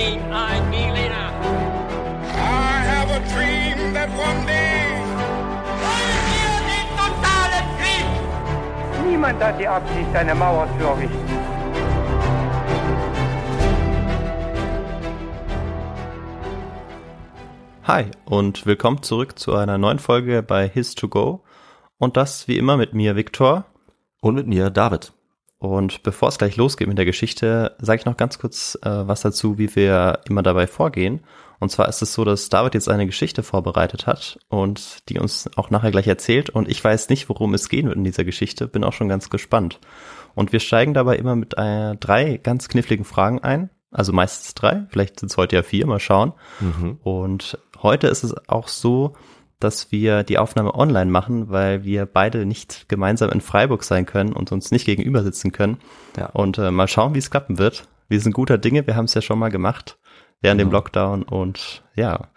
me, I, me leader. I have a dream that one day. Wollen wir den totalen Krieg? Niemand hat die Absicht, eine Mauer zu errichten. Hi und willkommen zurück zu einer neuen Folge bei His to Go. Und das wie immer mit mir, Viktor. Und mit mir, David. Und bevor es gleich losgeht mit der Geschichte, sage ich noch ganz kurz äh, was dazu, wie wir immer dabei vorgehen. Und zwar ist es so, dass David jetzt eine Geschichte vorbereitet hat und die uns auch nachher gleich erzählt. Und ich weiß nicht, worum es gehen wird in dieser Geschichte, bin auch schon ganz gespannt. Und wir steigen dabei immer mit äh, drei ganz kniffligen Fragen ein. Also meistens drei, vielleicht sind es heute ja vier, mal schauen. Und heute ist es auch so, dass wir die Aufnahme online machen, weil wir beide nicht gemeinsam in Freiburg sein können und uns nicht gegenüber sitzen können. Ja. Und äh, mal schauen, wie es klappen wird. Wir sind guter Dinge, wir haben es ja schon mal gemacht während dem Genau. Lockdown. Und ja,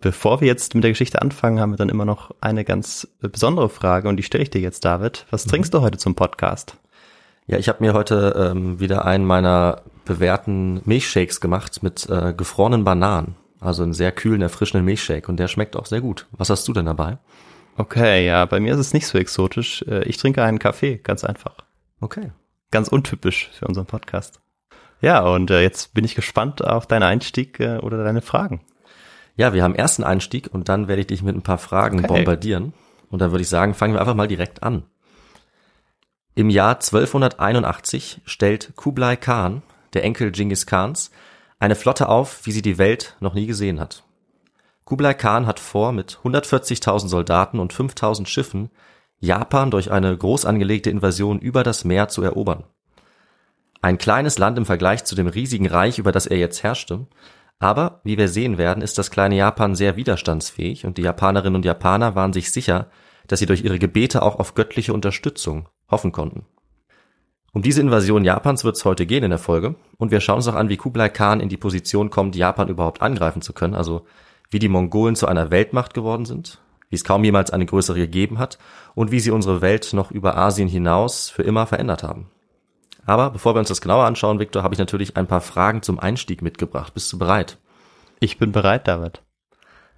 bevor wir jetzt mit der Geschichte anfangen, haben wir dann immer noch eine ganz besondere Frage und die stelle ich dir jetzt, David. Was trinkst du heute zum Podcast? Ja, ich habe mir heute ähm, wieder einen meiner bewährten Milchshakes gemacht mit äh, gefrorenen Bananen. Also einen sehr kühlen, erfrischenden Milchshake und der schmeckt auch sehr gut. Was hast du denn dabei? Okay, ja, bei mir ist es nicht so exotisch. Äh, Ich trinke einen Kaffee, ganz einfach. Okay. Ganz untypisch für unseren Podcast. Ja, und äh, jetzt bin ich gespannt auf deinen Einstieg äh, oder deine Fragen. Ja, wir haben erst einen Einstieg und dann werde ich dich mit ein paar Fragen Okay. bombardieren. Und dann würde ich sagen, fangen wir einfach mal direkt an. Im Jahr 1281 stellt Kublai Khan, der Enkel Genghis Khans, eine Flotte auf, wie sie die Welt noch nie gesehen hat. Kublai Khan hat vor, mit 140.000 Soldaten und 5.000 Schiffen Japan durch eine groß angelegte Invasion über das Meer zu erobern. Ein kleines Land im Vergleich zu dem riesigen Reich, über das er jetzt herrschte, aber wie wir sehen werden, ist das kleine Japan sehr widerstandsfähig und die Japanerinnen und Japaner waren sich sicher, dass sie durch ihre Gebete auch auf göttliche Unterstützung hoffen konnten. Um diese Invasion Japans wird es heute gehen in der Folge und wir schauen uns auch an, wie Kublai Khan in die Position kommt, Japan überhaupt angreifen zu können, also wie die Mongolen zu einer Weltmacht geworden sind, wie es kaum jemals eine größere gegeben hat und wie sie unsere Welt noch über Asien hinaus für immer verändert haben. Aber bevor wir uns das genauer anschauen, Victor, habe ich natürlich ein paar Fragen zum Einstieg mitgebracht. Bist du bereit? Ich bin bereit, David.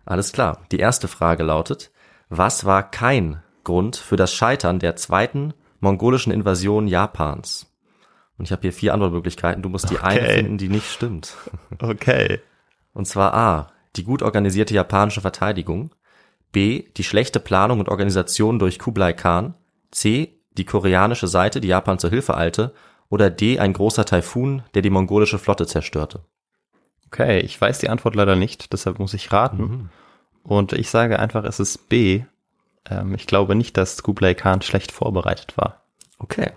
Alles klar. Die erste Frage lautet, was war kein Grund für das Scheitern der zweiten mongolischen Invasion Japans? Und ich habe hier vier Antwortmöglichkeiten. Du musst die eine Okay. finden, die nicht stimmt. Okay. Und zwar A, die gut organisierte japanische Verteidigung, B, die schlechte Planung und Organisation durch Kublai Khan, C, die koreanische Seite, die Japan zur Hilfe eilte, oder D, ein großer Taifun, der die mongolische Flotte zerstörte. Okay, ich weiß die Antwort leider nicht, deshalb muss ich raten. Und ich sage einfach, es ist B. Ähm, ich glaube nicht, dass Kublai Khan schlecht vorbereitet war. Okay,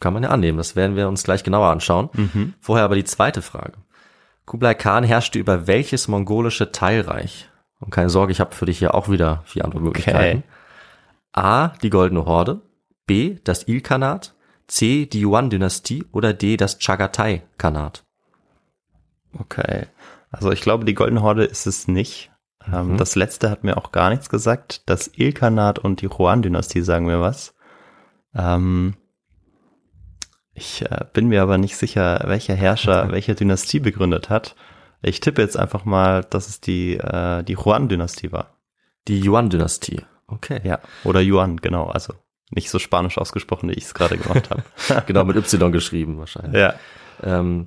kann man ja annehmen. Das werden wir uns gleich genauer anschauen. Vorher aber die zweite Frage. Kublai Khan herrschte über welches mongolische Teilreich? Und keine Sorge, ich habe für dich hier auch wieder vier Antwortmöglichkeiten. A, die Goldene Horde, B, das Ilkhanat, C, die Yuan-Dynastie oder D, das Chagatai-Khanat. Okay. Also ich glaube, die Goldene Horde ist es nicht. Ähm, Mhm. Das letzte hat mir auch gar nichts gesagt. Das Ilkhanat und die Huan-Dynastie sagen mir was. Ähm, ich äh, bin mir aber nicht sicher, welcher Herrscher welche Dynastie begründet hat. Ich tippe jetzt einfach mal, dass es die, äh, die Huan-Dynastie war. Die Yuan-Dynastie. Okay. Ja. Oder Yuan, genau. Also nicht so spanisch ausgesprochen, wie ich es gerade gemacht habe. Genau, mit Y geschrieben wahrscheinlich. ja. Ähm,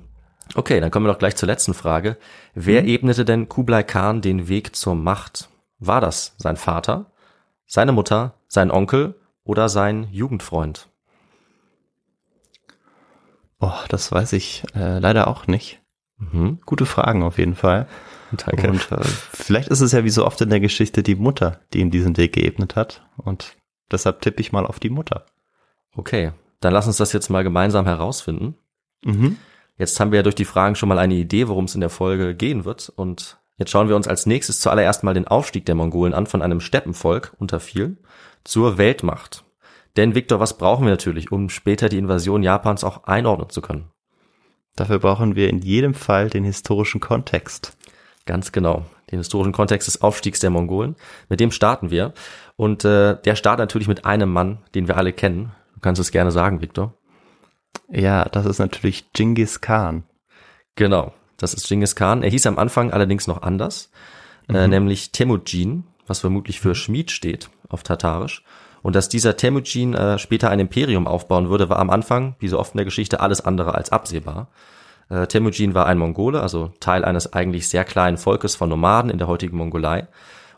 okay, dann kommen wir doch gleich zur letzten Frage. Wer ebnete denn Kublai Khan den Weg zur Macht? War das sein Vater, seine Mutter, sein Onkel oder sein Jugendfreund? Oh, das weiß ich äh, leider auch nicht. Mhm. Gute Fragen auf jeden Fall. Danke. Und äh, vielleicht ist es ja wie so oft in der Geschichte die Mutter, die ihm diesen Weg geebnet hat. Und deshalb tippe ich mal auf die Mutter. Okay, dann lass uns das jetzt mal gemeinsam herausfinden. Mhm. Jetzt haben wir ja durch die Fragen schon mal eine Idee, worum es in der Folge gehen wird. Und jetzt schauen wir uns als nächstes zuallererst mal den Aufstieg der Mongolen an von einem Steppenvolk unter viel zur Weltmacht. Denn Viktor, was brauchen wir natürlich, um später die Invasion Japans auch einordnen zu können? Dafür brauchen wir in jedem Fall den historischen Kontext. Ganz genau. Den historischen Kontext des Aufstiegs der Mongolen. Mit dem starten wir. Und äh, der startet natürlich mit einem Mann, den wir alle kennen. Du kannst es gerne sagen, Viktor. Ja, das ist natürlich Genghis Khan. Genau. Das ist Genghis Khan. Er hieß am Anfang allerdings noch anders, äh, nämlich Temujin, was vermutlich für Schmied steht auf Tatarisch. Und dass dieser Temujin äh, später ein Imperium aufbauen würde, war am Anfang, wie so oft in der Geschichte, alles andere als absehbar. Äh, Temujin war ein Mongole, also Teil eines eigentlich sehr kleinen Volkes von Nomaden in der heutigen Mongolei.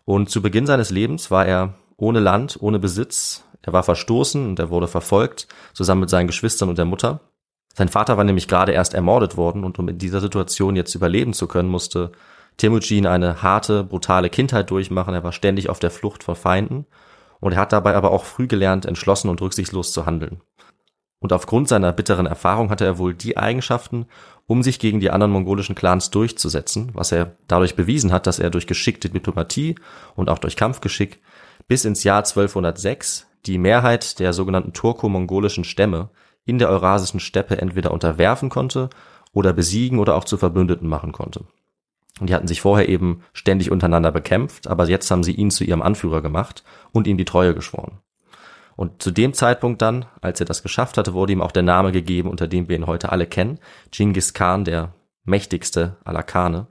Und zu Beginn seines Lebens war er ohne Land, ohne Besitz. Er war verstoßen und er wurde verfolgt, zusammen mit seinen Geschwistern und der Mutter. Sein Vater war nämlich gerade erst ermordet worden und um in dieser Situation jetzt überleben zu können, musste Temujin eine harte, brutale Kindheit durchmachen. Er war ständig auf der Flucht vor Feinden und er hat dabei aber auch früh gelernt, entschlossen und rücksichtslos zu handeln. Und aufgrund seiner bitteren Erfahrung hatte er wohl die Eigenschaften, um sich gegen die anderen mongolischen Clans durchzusetzen, was er dadurch bewiesen hat, dass er durch geschickte Diplomatie und auch durch Kampfgeschick bis ins Jahr 1206 die Mehrheit der sogenannten turko-mongolischen Stämme in der eurasischen Steppe entweder unterwerfen konnte oder besiegen oder auch zu Verbündeten machen konnte. Und die hatten sich vorher eben ständig untereinander bekämpft, aber jetzt haben sie ihn zu ihrem Anführer gemacht und ihm die Treue geschworen. Und zu dem Zeitpunkt dann, als er das geschafft hatte, wurde ihm auch der Name gegeben, unter dem wir ihn heute alle kennen, Genghis Khan, der mächtigste aller Khane.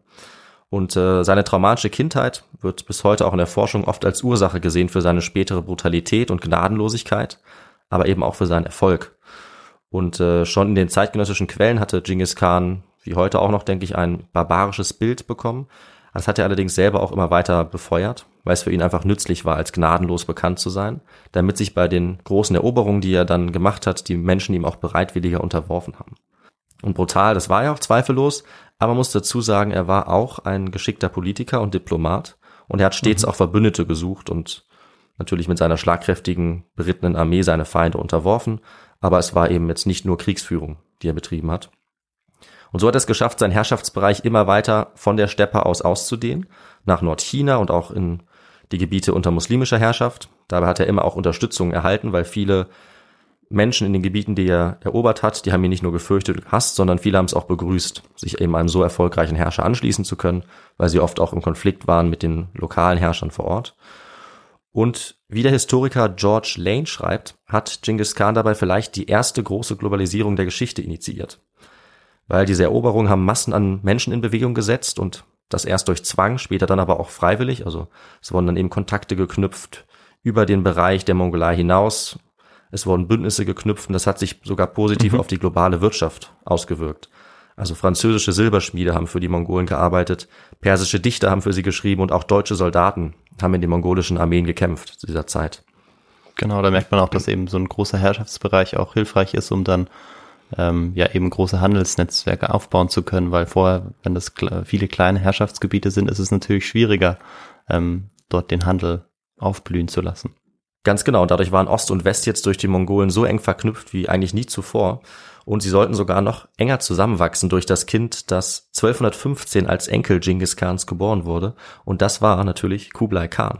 Und äh, seine traumatische Kindheit wird bis heute auch in der Forschung oft als Ursache gesehen für seine spätere Brutalität und Gnadenlosigkeit, aber eben auch für seinen Erfolg. Und äh, schon in den zeitgenössischen Quellen hatte Genghis Khan, wie heute auch noch, denke ich, ein barbarisches Bild bekommen. Das hat er allerdings selber auch immer weiter befeuert, weil es für ihn einfach nützlich war, als gnadenlos bekannt zu sein, damit sich bei den großen Eroberungen, die er dann gemacht hat, die Menschen ihm auch bereitwilliger unterworfen haben. Und brutal, das war er auch zweifellos, aber man muss dazu sagen, er war auch ein geschickter Politiker und Diplomat und er hat stets auch Verbündete gesucht und natürlich mit seiner schlagkräftigen berittenen Armee seine Feinde unterworfen, aber es war eben jetzt nicht nur Kriegsführung, die er betrieben hat. Und so hat er es geschafft, seinen Herrschaftsbereich immer weiter von der Steppe aus auszudehnen, nach Nordchina und auch in die Gebiete unter muslimischer Herrschaft. Dabei hat er immer auch Unterstützung erhalten, weil viele Menschen in den Gebieten, die er erobert hat, die haben ihn nicht nur gefürchtet und gehasst, sondern viele haben es auch begrüßt, sich eben einem so erfolgreichen Herrscher anschließen zu können, weil sie oft auch im Konflikt waren mit den lokalen Herrschern vor Ort. Und wie der Historiker George Lane schreibt, hat Genghis Khan dabei vielleicht die erste große Globalisierung der Geschichte initiiert. Weil diese Eroberungen haben Massen an Menschen in Bewegung gesetzt und das erst durch Zwang, später dann aber auch freiwillig. Also es wurden dann eben Kontakte geknüpft über den Bereich der Mongolei hinaus. Es wurden Bündnisse geknüpft und das hat sich sogar positiv Mhm. auf die globale Wirtschaft ausgewirkt. Also französische Silberschmiede haben für die Mongolen gearbeitet, persische Dichter haben für sie geschrieben und auch deutsche Soldaten haben in den mongolischen Armeen gekämpft zu dieser Zeit. Genau, da merkt man auch, dass eben so ein großer Herrschaftsbereich auch hilfreich ist, um dann ähm, ja eben große Handelsnetzwerke aufbauen zu können, weil vorher, wenn das viele kleine Herrschaftsgebiete sind, ist es natürlich schwieriger, ähm, dort den Handel aufblühen zu lassen. Ganz genau, dadurch waren Ost und West jetzt durch die Mongolen so eng verknüpft wie eigentlich nie zuvor. Und sie sollten sogar noch enger zusammenwachsen durch das Kind, das 1215 als Enkel Genghis Khans geboren wurde. Und das war natürlich Kublai Khan.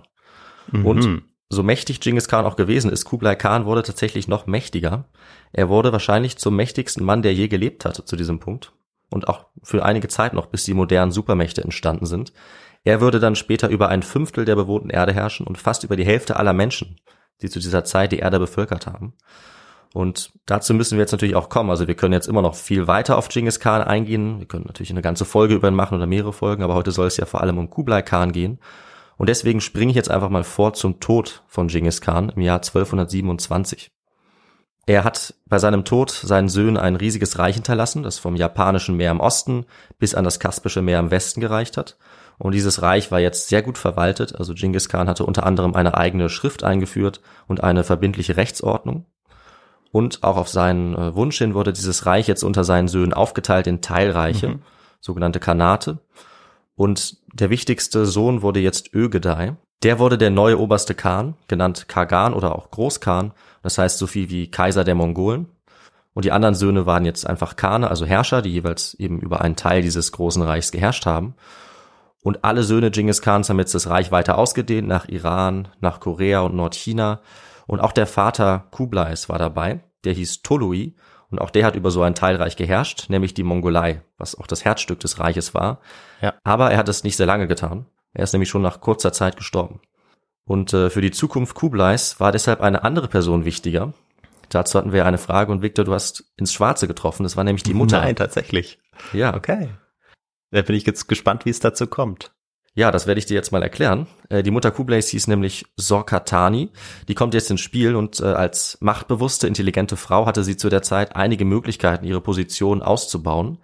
Und Mhm. so mächtig Genghis Khan auch gewesen ist, Kublai Khan wurde tatsächlich noch mächtiger. Er wurde wahrscheinlich zum mächtigsten Mann, der je gelebt hatte zu diesem Punkt. Und auch für einige Zeit noch, bis die modernen Supermächte entstanden sind. Er würde dann später über ein Fünftel der bewohnten Erde herrschen und fast über die Hälfte aller Menschen, die zu dieser Zeit die Erde bevölkert haben. Und dazu müssen wir jetzt natürlich auch kommen. Also wir können jetzt immer noch viel weiter auf Genghis Khan eingehen. Wir können natürlich eine ganze Folge über ihn machen oder mehrere Folgen, aber heute soll es ja vor allem um Kublai Khan gehen. Und deswegen springe ich jetzt einfach mal vor zum Tod von Genghis Khan im Jahr 1227. Er hat bei seinem Tod seinen Söhnen ein riesiges Reich hinterlassen, das vom japanischen Meer im Osten bis an das Kaspische Meer im Westen gereicht hat. Und dieses Reich war jetzt sehr gut verwaltet. Also Genghis Khan hatte unter anderem eine eigene Schrift eingeführt und eine verbindliche Rechtsordnung. Und auch auf seinen äh, Wunsch hin wurde dieses Reich jetzt unter seinen Söhnen aufgeteilt in Teilreiche, sogenannte Kanate. Und der wichtigste Sohn wurde jetzt Ögedei. Der wurde der neue oberste Khan, genannt Kagan oder auch Großkhan. Das heißt so viel wie Kaiser der Mongolen. Und die anderen Söhne waren jetzt einfach Khane, also Herrscher, die jeweils eben über einen Teil dieses großen Reichs geherrscht haben. Und alle Söhne Genghis Khans haben jetzt das Reich weiter ausgedehnt nach Iran, nach Korea und Nordchina. Und auch der Vater Kublais war dabei, der hieß Tolui. Und auch der hat über so ein Teilreich geherrscht, nämlich die Mongolei, was auch das Herzstück des Reiches war. Ja. Aber er hat es nicht sehr lange getan. Er ist nämlich schon nach kurzer Zeit gestorben. Und äh, für die Zukunft Kublais war deshalb eine andere Person wichtiger. Dazu hatten wir eine Frage und Victor, du hast ins Schwarze getroffen. Das war nämlich die Mutter. Nein, tatsächlich. Ja. Okay. Da bin ich jetzt gespannt, wie es dazu kommt. Ja, das werde ich dir jetzt mal erklären. Äh, die Mutter Kublays hieß nämlich Sorkatani. Die kommt jetzt ins Spiel und äh, als machtbewusste, intelligente Frau hatte sie zu der Zeit einige Möglichkeiten, ihre Position auszubauen.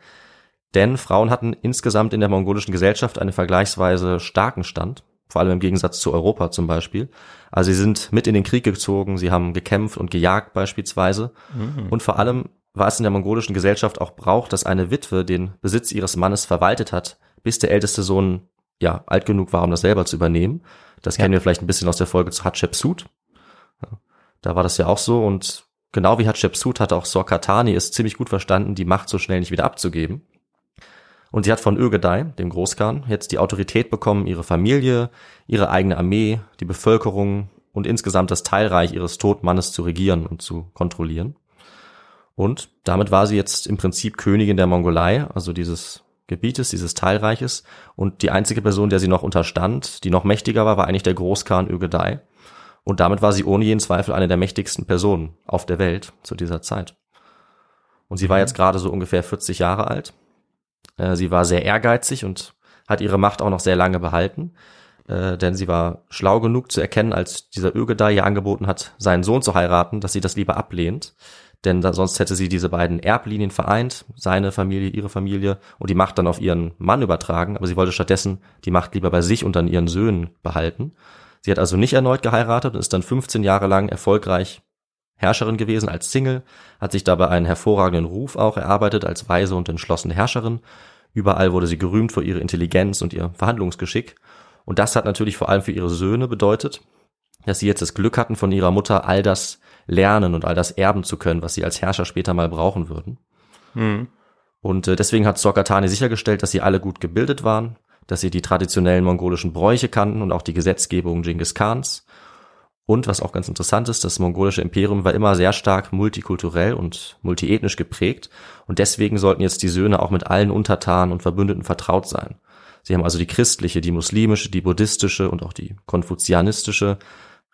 Denn Frauen hatten insgesamt in der mongolischen Gesellschaft einen vergleichsweise starken Stand, vor allem im Gegensatz zu Europa zum Beispiel. Also sie sind mit in den Krieg gezogen, sie haben gekämpft und gejagt beispielsweise. Mhm. Und vor allem war es in der mongolischen Gesellschaft auch Brauch, dass eine Witwe den Besitz ihres Mannes verwaltet hat, bis der älteste Sohn ja, alt genug war, um das selber zu übernehmen. Das ja. kennen wir vielleicht ein bisschen aus der Folge zu Hatshepsut. Da war das ja auch so und genau wie Hatshepsut hat auch Sorkatani es ziemlich gut verstanden, die Macht so schnell nicht wieder abzugeben. Und sie hat von Ögedei, dem Großkhan, jetzt die Autorität bekommen, ihre Familie, ihre eigene Armee, die Bevölkerung und insgesamt das Teilreich ihres Todmannes zu regieren und zu kontrollieren. Und damit war sie jetzt im Prinzip Königin der Mongolei, also dieses Gebietes, dieses Teilreiches. Und die einzige Person, der sie noch unterstand, die noch mächtiger war, war eigentlich der Großkhan Ögedei. Und damit war sie ohne jeden Zweifel eine der mächtigsten Personen auf der Welt zu dieser Zeit. Und sie war jetzt gerade so ungefähr 40 Jahre alt. Äh, sie war sehr ehrgeizig und hat ihre Macht auch noch sehr lange behalten. Äh, denn sie war schlau genug zu erkennen, als dieser Ögedei ihr angeboten hat, seinen Sohn zu heiraten, dass sie das lieber ablehnt denn da, sonst hätte sie diese beiden Erblinien vereint, seine Familie, ihre Familie und die Macht dann auf ihren Mann übertragen, aber sie wollte stattdessen die Macht lieber bei sich und an ihren Söhnen behalten. Sie hat also nicht erneut geheiratet und ist dann 15 Jahre lang erfolgreich Herrscherin gewesen als Single, hat sich dabei einen hervorragenden Ruf auch erarbeitet als weise und entschlossene Herrscherin. Überall wurde sie gerühmt für ihre Intelligenz und ihr Verhandlungsgeschick. Und das hat natürlich vor allem für ihre Söhne bedeutet, dass sie jetzt das Glück hatten, von ihrer Mutter all das lernen und all das erben zu können, was sie als Herrscher später mal brauchen würden. Mhm. Und äh, deswegen hat Sorkatani sichergestellt, dass sie alle gut gebildet waren, dass sie die traditionellen mongolischen Bräuche kannten und auch die Gesetzgebung Genghis Khans. Und was auch ganz interessant ist, das mongolische Imperium war immer sehr stark multikulturell und multiethnisch geprägt und deswegen sollten jetzt die Söhne auch mit allen Untertanen und Verbündeten vertraut sein. Sie haben also die christliche, die muslimische, die buddhistische und auch die konfuzianistische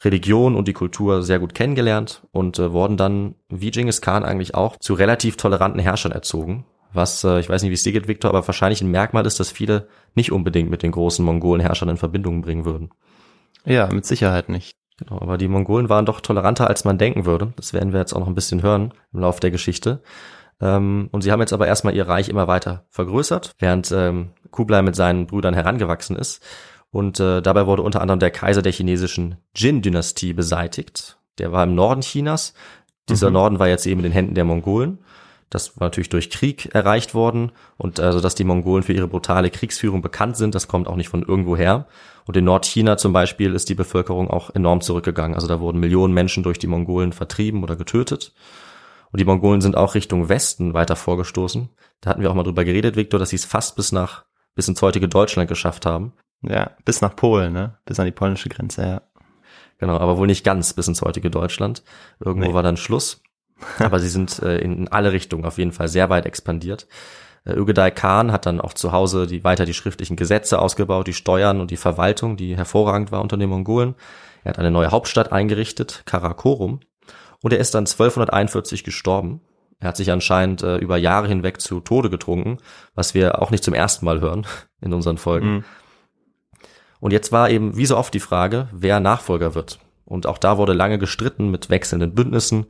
Religion und die Kultur sehr gut kennengelernt und äh, wurden dann, wie Genghis Khan eigentlich auch, zu relativ toleranten Herrschern erzogen. Was, äh, ich weiß nicht, wie es dir geht, Victor, aber wahrscheinlich ein Merkmal ist, dass viele nicht unbedingt mit den großen Mongolen-Herrschern in Verbindung bringen würden. Ja, mit Sicherheit nicht. Genau, aber die Mongolen waren doch toleranter, als man denken würde. Das werden wir jetzt auch noch ein bisschen hören im Laufe der Geschichte. Ähm, und sie haben jetzt aber erstmal ihr Reich immer weiter vergrößert, während ähm, Kublai mit seinen Brüdern herangewachsen ist. Und äh, dabei wurde unter anderem der Kaiser der chinesischen Jin-Dynastie beseitigt. Der war im Norden Chinas. Dieser mhm. Norden war jetzt eben in den Händen der Mongolen. Das war natürlich durch Krieg erreicht worden. Und also, dass die Mongolen für ihre brutale Kriegsführung bekannt sind, das kommt auch nicht von irgendwo her. Und in Nordchina zum Beispiel ist die Bevölkerung auch enorm zurückgegangen. Also da wurden Millionen Menschen durch die Mongolen vertrieben oder getötet. Und die Mongolen sind auch Richtung Westen weiter vorgestoßen. Da hatten wir auch mal drüber geredet, Viktor, dass sie es fast bis nach bis ins heutige Deutschland geschafft haben. Ja, bis nach Polen, ne? Bis an die polnische Grenze, ja. Genau, aber wohl nicht ganz bis ins heutige Deutschland. Irgendwo nee. war dann Schluss. aber sie sind äh, in alle Richtungen auf jeden Fall sehr weit expandiert. Äh, Ögedei Khan hat dann auch zu Hause die, weiter die schriftlichen Gesetze ausgebaut, die Steuern und die Verwaltung, die hervorragend war unter den Mongolen. Er hat eine neue Hauptstadt eingerichtet, Karakorum. Und er ist dann 1241 gestorben. Er hat sich anscheinend äh, über Jahre hinweg zu Tode getrunken, was wir auch nicht zum ersten Mal hören in unseren Folgen. Mhm. Und jetzt war eben wie so oft die Frage, wer Nachfolger wird. Und auch da wurde lange gestritten mit wechselnden Bündnissen.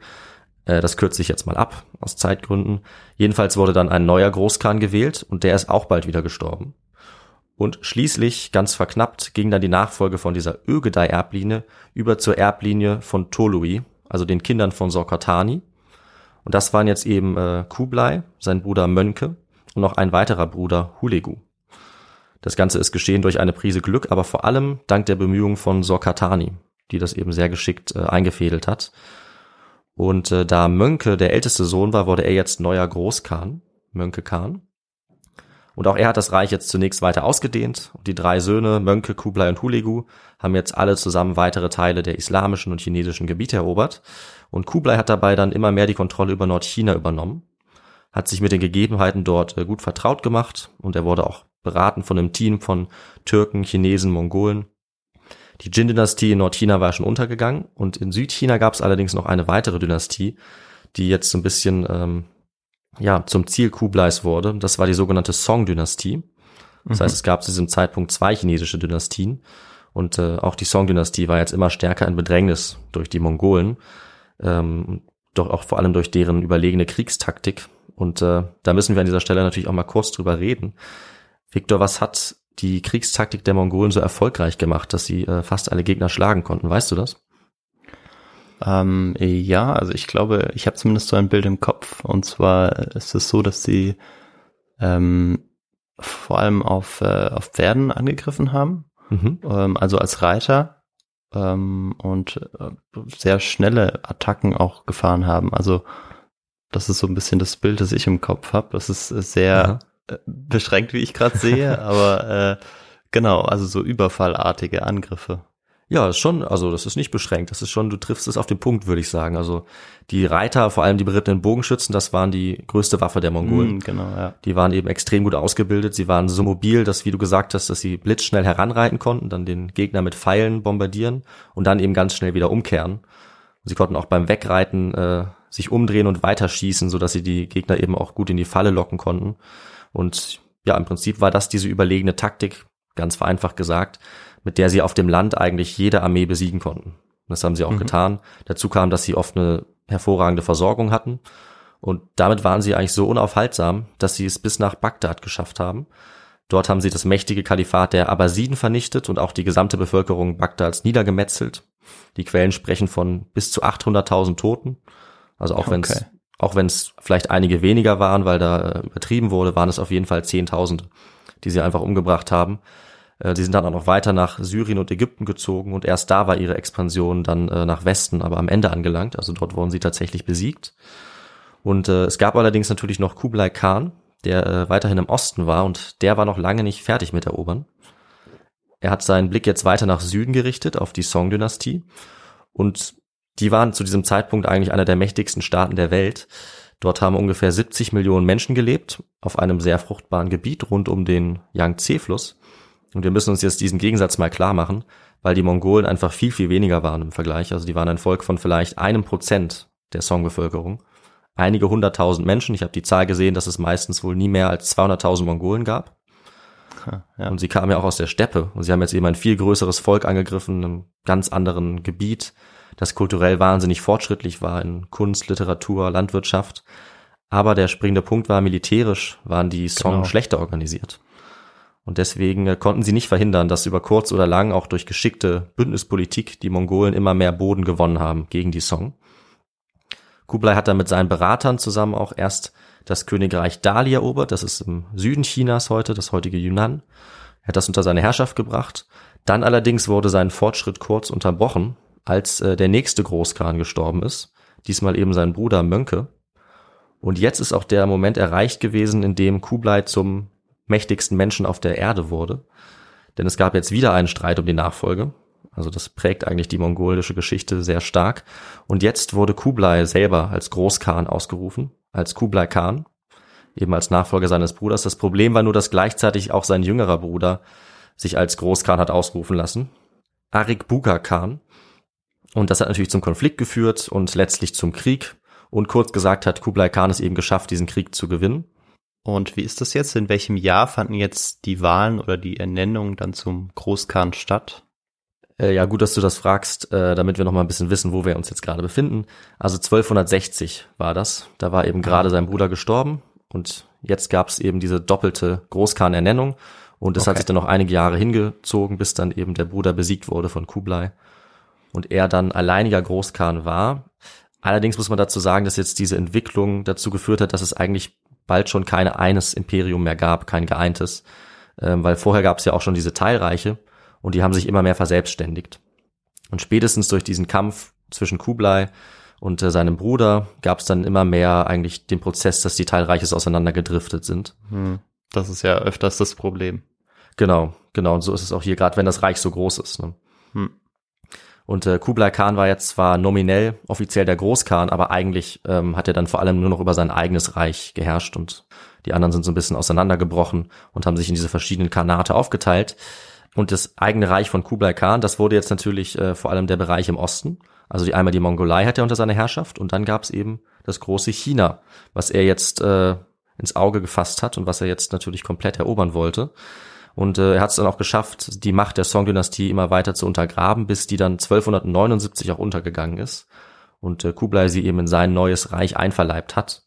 Äh, das kürze ich jetzt mal ab, aus Zeitgründen. Jedenfalls wurde dann ein neuer Großkhan gewählt und der ist auch bald wieder gestorben. Und schließlich, ganz verknappt, ging dann die Nachfolge von dieser Ögedei-Erblinie über zur Erblinie von Tolui, also den Kindern von Sorkatani. Und das waren jetzt eben äh, Kublai, sein Bruder Mönke und noch ein weiterer Bruder Hulegu. Das Ganze ist geschehen durch eine Prise Glück, aber vor allem dank der Bemühungen von Sorkatani, die das eben sehr geschickt äh, eingefädelt hat. Und äh, da Mönke der älteste Sohn war, wurde er jetzt neuer Großkhan, Mönke Khan. Und auch er hat das Reich jetzt zunächst weiter ausgedehnt. Und die drei Söhne, Mönke, Kublai und Hulegu, haben jetzt alle zusammen weitere Teile der islamischen und chinesischen Gebiete erobert. Und Kublai hat dabei dann immer mehr die Kontrolle über Nordchina übernommen, hat sich mit den Gegebenheiten dort äh, gut vertraut gemacht und er wurde auch beraten von einem Team von Türken, Chinesen, Mongolen. Die Jin-Dynastie in Nordchina war schon untergegangen und in Südchina gab es allerdings noch eine weitere Dynastie, die jetzt so ein bisschen ähm, ja zum Ziel Kublais wurde. Das war die sogenannte Song-Dynastie. Das heißt, es gab zu diesem Zeitpunkt zwei chinesische Dynastien und äh, auch die Song-Dynastie war jetzt immer stärker in Bedrängnis durch die Mongolen, ähm, doch auch vor allem durch deren überlegene Kriegstaktik. Und äh, da müssen wir an dieser Stelle natürlich auch mal kurz drüber reden. Viktor, was hat die Kriegstaktik der Mongolen so erfolgreich gemacht, dass sie äh, fast alle Gegner schlagen konnten? Weißt du das? Ähm, ja, also ich glaube, ich habe zumindest so ein Bild im Kopf. Und zwar ist es so, dass sie ähm, vor allem auf, äh, auf Pferden angegriffen haben, Mhm. ähm, also als Reiter ähm, und äh, sehr schnelle Attacken auch gefahren haben. Also das ist so ein bisschen das Bild, das ich im Kopf habe. Das ist sehr Aha. Äh, beschränkt, wie ich gerade sehe, aber äh, genau, also so überfallartige Angriffe. Ja, ist schon, also das ist nicht beschränkt. Das ist schon, du triffst es auf den Punkt, würde ich sagen. Also die Reiter, vor allem die berittenen Bogenschützen, das waren die größte Waffe der Mongolen. Mm, genau, ja. Die waren eben extrem gut ausgebildet. Sie waren so mobil, dass, wie du gesagt hast, dass sie blitzschnell heranreiten konnten, dann den Gegner mit Pfeilen bombardieren und dann eben ganz schnell wieder umkehren. Sie konnten auch beim Wegreiten äh, sich umdrehen und weiterschießen, so dass sie die Gegner eben auch gut in die Falle locken konnten. Und ja, im Prinzip war das diese überlegene Taktik, ganz vereinfacht gesagt, mit der sie auf dem Land eigentlich jede Armee besiegen konnten. Das haben sie auch Mhm. getan. Dazu kam, dass sie oft eine hervorragende Versorgung hatten. Und damit waren sie eigentlich so unaufhaltsam, dass sie es bis nach Bagdad geschafft haben. Dort haben sie das mächtige Kalifat der Abbasiden vernichtet und auch die gesamte Bevölkerung Bagdads niedergemetzelt. Die Quellen sprechen von bis zu 800.000 Toten. Also auch wenn es Okay. Auch wenn es vielleicht einige weniger waren, weil da äh, übertrieben wurde, waren es auf jeden Fall Zehntausende, die sie einfach umgebracht haben. Äh, Sie sind dann auch noch weiter nach Syrien und Ägypten gezogen und erst da war ihre Expansion dann äh, nach Westen, aber am Ende angelangt. Also dort wurden sie tatsächlich besiegt. Und es gab allerdings natürlich noch Kublai Khan, der weiterhin im Osten war und der war noch lange nicht fertig mit Erobern. Er hat seinen Blick jetzt weiter nach Süden gerichtet, auf die Song-Dynastie. Und die waren zu diesem Zeitpunkt eigentlich einer der mächtigsten Staaten der Welt. Dort haben ungefähr 70 Millionen Menschen gelebt, auf einem sehr fruchtbaren Gebiet rund um den Yangtze-Fluss. Und wir müssen uns jetzt diesen Gegensatz mal klar machen, weil die Mongolen einfach viel, viel weniger waren im Vergleich. Also die waren ein Volk von vielleicht einem Prozent der Song-Bevölkerung. Einige hunderttausend Menschen. Ich habe die Zahl gesehen, dass es meistens wohl nie mehr als 200.000 Mongolen gab. Ja. Und sie kamen ja auch aus der Steppe. Und sie haben jetzt eben ein viel größeres Volk angegriffen, in einem ganz anderen Gebiet, das kulturell wahnsinnig fortschrittlich war in Kunst, Literatur, Landwirtschaft. Aber der springende Punkt war, militärisch waren die Song Genau. schlechter organisiert. Und deswegen äh, konnten sie nicht verhindern, dass über kurz oder lang auch durch geschickte Bündnispolitik die Mongolen immer mehr Boden gewonnen haben gegen die Song. Kublai hat dann mit seinen Beratern zusammen auch erst das Königreich Dali erobert, das ist im Süden Chinas heute, das heutige Yunnan. Er hat das unter seine Herrschaft gebracht. Dann allerdings wurde sein Fortschritt kurz unterbrochen, als äh, der nächste Großkhan gestorben ist, diesmal eben sein Bruder Mönke. Und jetzt ist auch der Moment erreicht gewesen, in dem Kublai zum mächtigsten Menschen auf der Erde wurde. Denn es gab jetzt wieder einen Streit um die Nachfolge. Also das prägt eigentlich die mongolische Geschichte sehr stark. Und jetzt wurde Kublai selber als Großkhan ausgerufen, als Kublai Khan, eben als Nachfolger seines Bruders. Das Problem war nur, dass gleichzeitig auch sein jüngerer Bruder sich als Großkhan hat ausrufen lassen, Arik Buga Khan. Und das hat natürlich zum Konflikt geführt und letztlich zum Krieg. Und kurz gesagt hat Kublai Khan es eben geschafft, diesen Krieg zu gewinnen. Und wie ist das jetzt? In welchem Jahr fanden jetzt die Wahlen oder die Ernennung dann zum Großkhan statt? Äh, ja, gut, dass du das fragst, äh, damit wir noch mal ein bisschen wissen, wo wir uns jetzt gerade befinden. Also 1260 war das. Da war eben gerade sein Bruder gestorben und jetzt gab es eben diese doppelte Großkhan-Ernennung und es hat Okay. sich dann noch einige Jahre hingezogen, bis dann eben der Bruder besiegt wurde von Kublai und er dann alleiniger Großkhan war. Allerdings muss man dazu sagen, dass jetzt diese Entwicklung dazu geführt hat, dass es eigentlich bald schon kein eines Imperium mehr gab, kein geeintes, ähm, weil vorher gab es ja auch schon diese Teilreiche und die haben sich immer mehr verselbstständigt. Und spätestens durch diesen Kampf zwischen Kublai und äh, seinem Bruder gab es dann immer mehr eigentlich den Prozess, dass die Teilreiches auseinandergedriftet sind. Hm, das ist ja öfters das Problem. Genau, genau. Und so ist es auch hier, gerade wenn das Reich so groß ist. Ne? Hm. Und äh, Kublai Khan war jetzt zwar nominell offiziell der Großkhan, aber eigentlich ähm, hat er dann vor allem nur noch über sein eigenes Reich geherrscht und die anderen sind so ein bisschen auseinandergebrochen und haben sich in diese verschiedenen Khanate aufgeteilt. Und das eigene Reich von Kublai Khan, das wurde jetzt natürlich äh, vor allem der Bereich im Osten. Also die einmal die Mongolei hat er unter seiner Herrschaft und dann gab es eben das große China, was er jetzt äh, ins Auge gefasst hat und was er jetzt natürlich komplett erobern wollte. Und äh, er hat es dann auch geschafft, die Macht der Song-Dynastie immer weiter zu untergraben, bis die dann 1279 auch untergegangen ist. Und äh, Kublai sie eben in sein neues Reich einverleibt hat.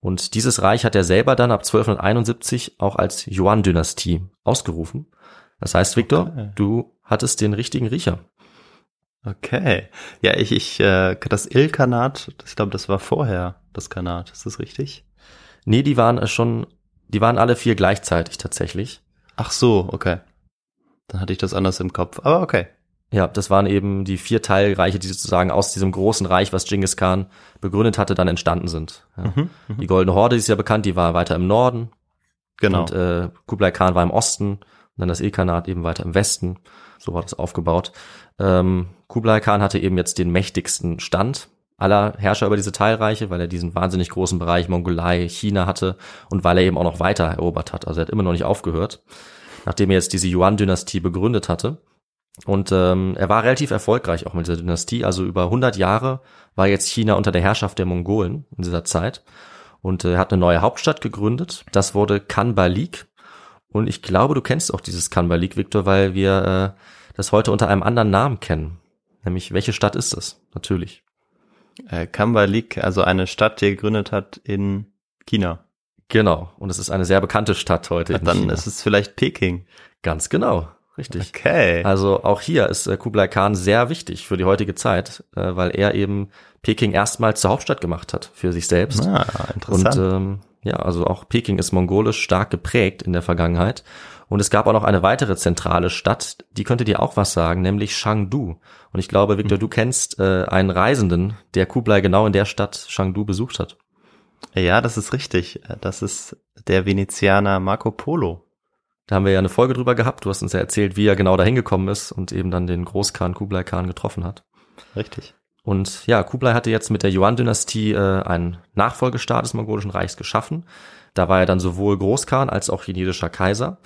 Und dieses Reich hat er selber dann ab 1271 auch als Yuan-Dynastie ausgerufen. Das heißt, Victor, okay. du hattest den richtigen Riecher. Okay. Ja, ich, ich, äh, das Il-Kanat, ich glaube, das war vorher das Kanat. Ist das richtig? Nee, die waren schon, die waren alle vier gleichzeitig tatsächlich. Ach so, okay. Dann hatte ich das anders im Kopf. Aber okay. Ja, das waren eben die vier Teilreiche, die sozusagen aus diesem großen Reich, was Genghis Khan begründet hatte, dann entstanden sind. Ja. Mhm, mh. Die Goldene Horde ist ja bekannt, die war weiter im Norden. Genau. Und äh, Kublai Khan war im Osten und dann das Ilkhanat eben weiter im Westen. So war das aufgebaut. Ähm, Kublai Khan hatte eben jetzt den mächtigsten Stand aller Herrscher über diese Teilreiche, weil er diesen wahnsinnig großen Bereich Mongolei, China hatte und weil er eben auch noch weiter erobert hat. Also er hat immer noch nicht aufgehört, nachdem er jetzt diese Yuan-Dynastie begründet hatte. Und ähm, er war relativ erfolgreich auch mit dieser Dynastie. Also über 100 Jahre war jetzt China unter der Herrschaft der Mongolen in dieser Zeit. Und äh, er hat eine neue Hauptstadt gegründet. Das wurde Kanbalik. Und ich glaube, du kennst auch dieses Kanbalik, Victor, weil wir äh, das heute unter einem anderen Namen kennen. Nämlich, welche Stadt ist es? Natürlich. Äh, Kanbalik, also eine Stadt, die er gegründet hat in China. Genau. Und es ist eine sehr bekannte Stadt heute. Ja, dann China. ist es vielleicht Peking. Ganz genau. Richtig. Okay. Also auch hier ist äh, Kublai Khan sehr wichtig für die heutige Zeit, äh, weil er eben Peking erstmals zur Hauptstadt gemacht hat für sich selbst. Ah, interessant. Und ähm, ja, also auch Peking ist mongolisch stark geprägt in der Vergangenheit. Und es gab auch noch eine weitere zentrale Stadt, die könnte dir auch was sagen, nämlich Chengdu. Und ich glaube, Victor, du kennst äh, einen Reisenden, der Kublai genau in der Stadt Chengdu besucht hat. Ja, das ist richtig. Das ist der Venezianer Marco Polo. Da haben wir ja eine Folge drüber gehabt. Du hast uns ja erzählt, wie er genau dahin gekommen ist und eben dann den Großkhan Kublai Khan getroffen hat. Richtig. Und ja, Kublai hatte jetzt mit der Yuan-Dynastie äh, einen Nachfolgestaat des mongolischen Reichs geschaffen. Da war er dann sowohl Großkhan als auch chinesischer Kaiser.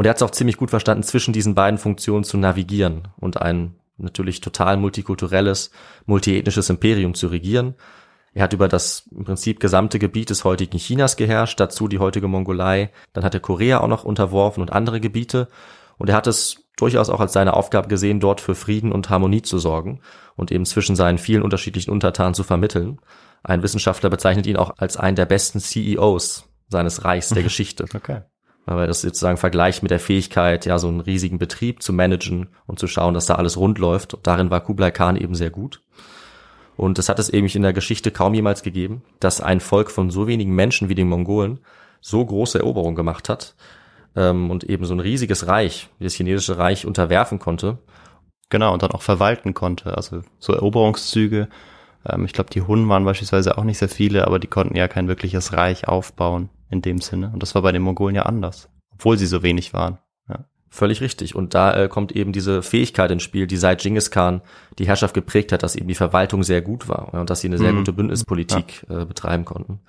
Und er hat es auch ziemlich gut verstanden, zwischen diesen beiden Funktionen zu navigieren und ein natürlich total multikulturelles, multiethnisches Imperium zu regieren. Er hat über das im Prinzip gesamte Gebiet des heutigen Chinas geherrscht, dazu die heutige Mongolei. Dann hat er Korea auch noch unterworfen und andere Gebiete. Und er hat es durchaus auch als seine Aufgabe gesehen, dort für Frieden und Harmonie zu sorgen und eben zwischen seinen vielen unterschiedlichen Untertanen zu vermitteln. Ein Wissenschaftler bezeichnet ihn auch als einen der besten CEOs seines Reichs der Geschichte. Okay weil das sozusagen vergleicht mit der Fähigkeit, ja, so einen riesigen Betrieb zu managen und zu schauen, dass da alles rund läuft. Und darin war Kublai Khan eben sehr gut. Und das hat es eben in der Geschichte kaum jemals gegeben, dass ein Volk von so wenigen Menschen wie den Mongolen so große Eroberungen gemacht hat ähm, und eben so ein riesiges Reich, wie das chinesische Reich, unterwerfen konnte. Genau, und dann auch verwalten konnte. Also so Eroberungszüge. Ähm, ich glaube, die Hunnen waren beispielsweise auch nicht sehr viele, aber die konnten ja kein wirkliches Reich aufbauen in dem Sinne. Und das war bei den Mongolen ja anders, obwohl sie so wenig waren. Ja. Völlig richtig. Und da äh, kommt eben diese Fähigkeit ins Spiel, die seit Genghis Khan die Herrschaft geprägt hat, dass eben die Verwaltung sehr gut war ja, und dass sie eine sehr mhm. gute Bündnispolitik ja. äh, betreiben konnten.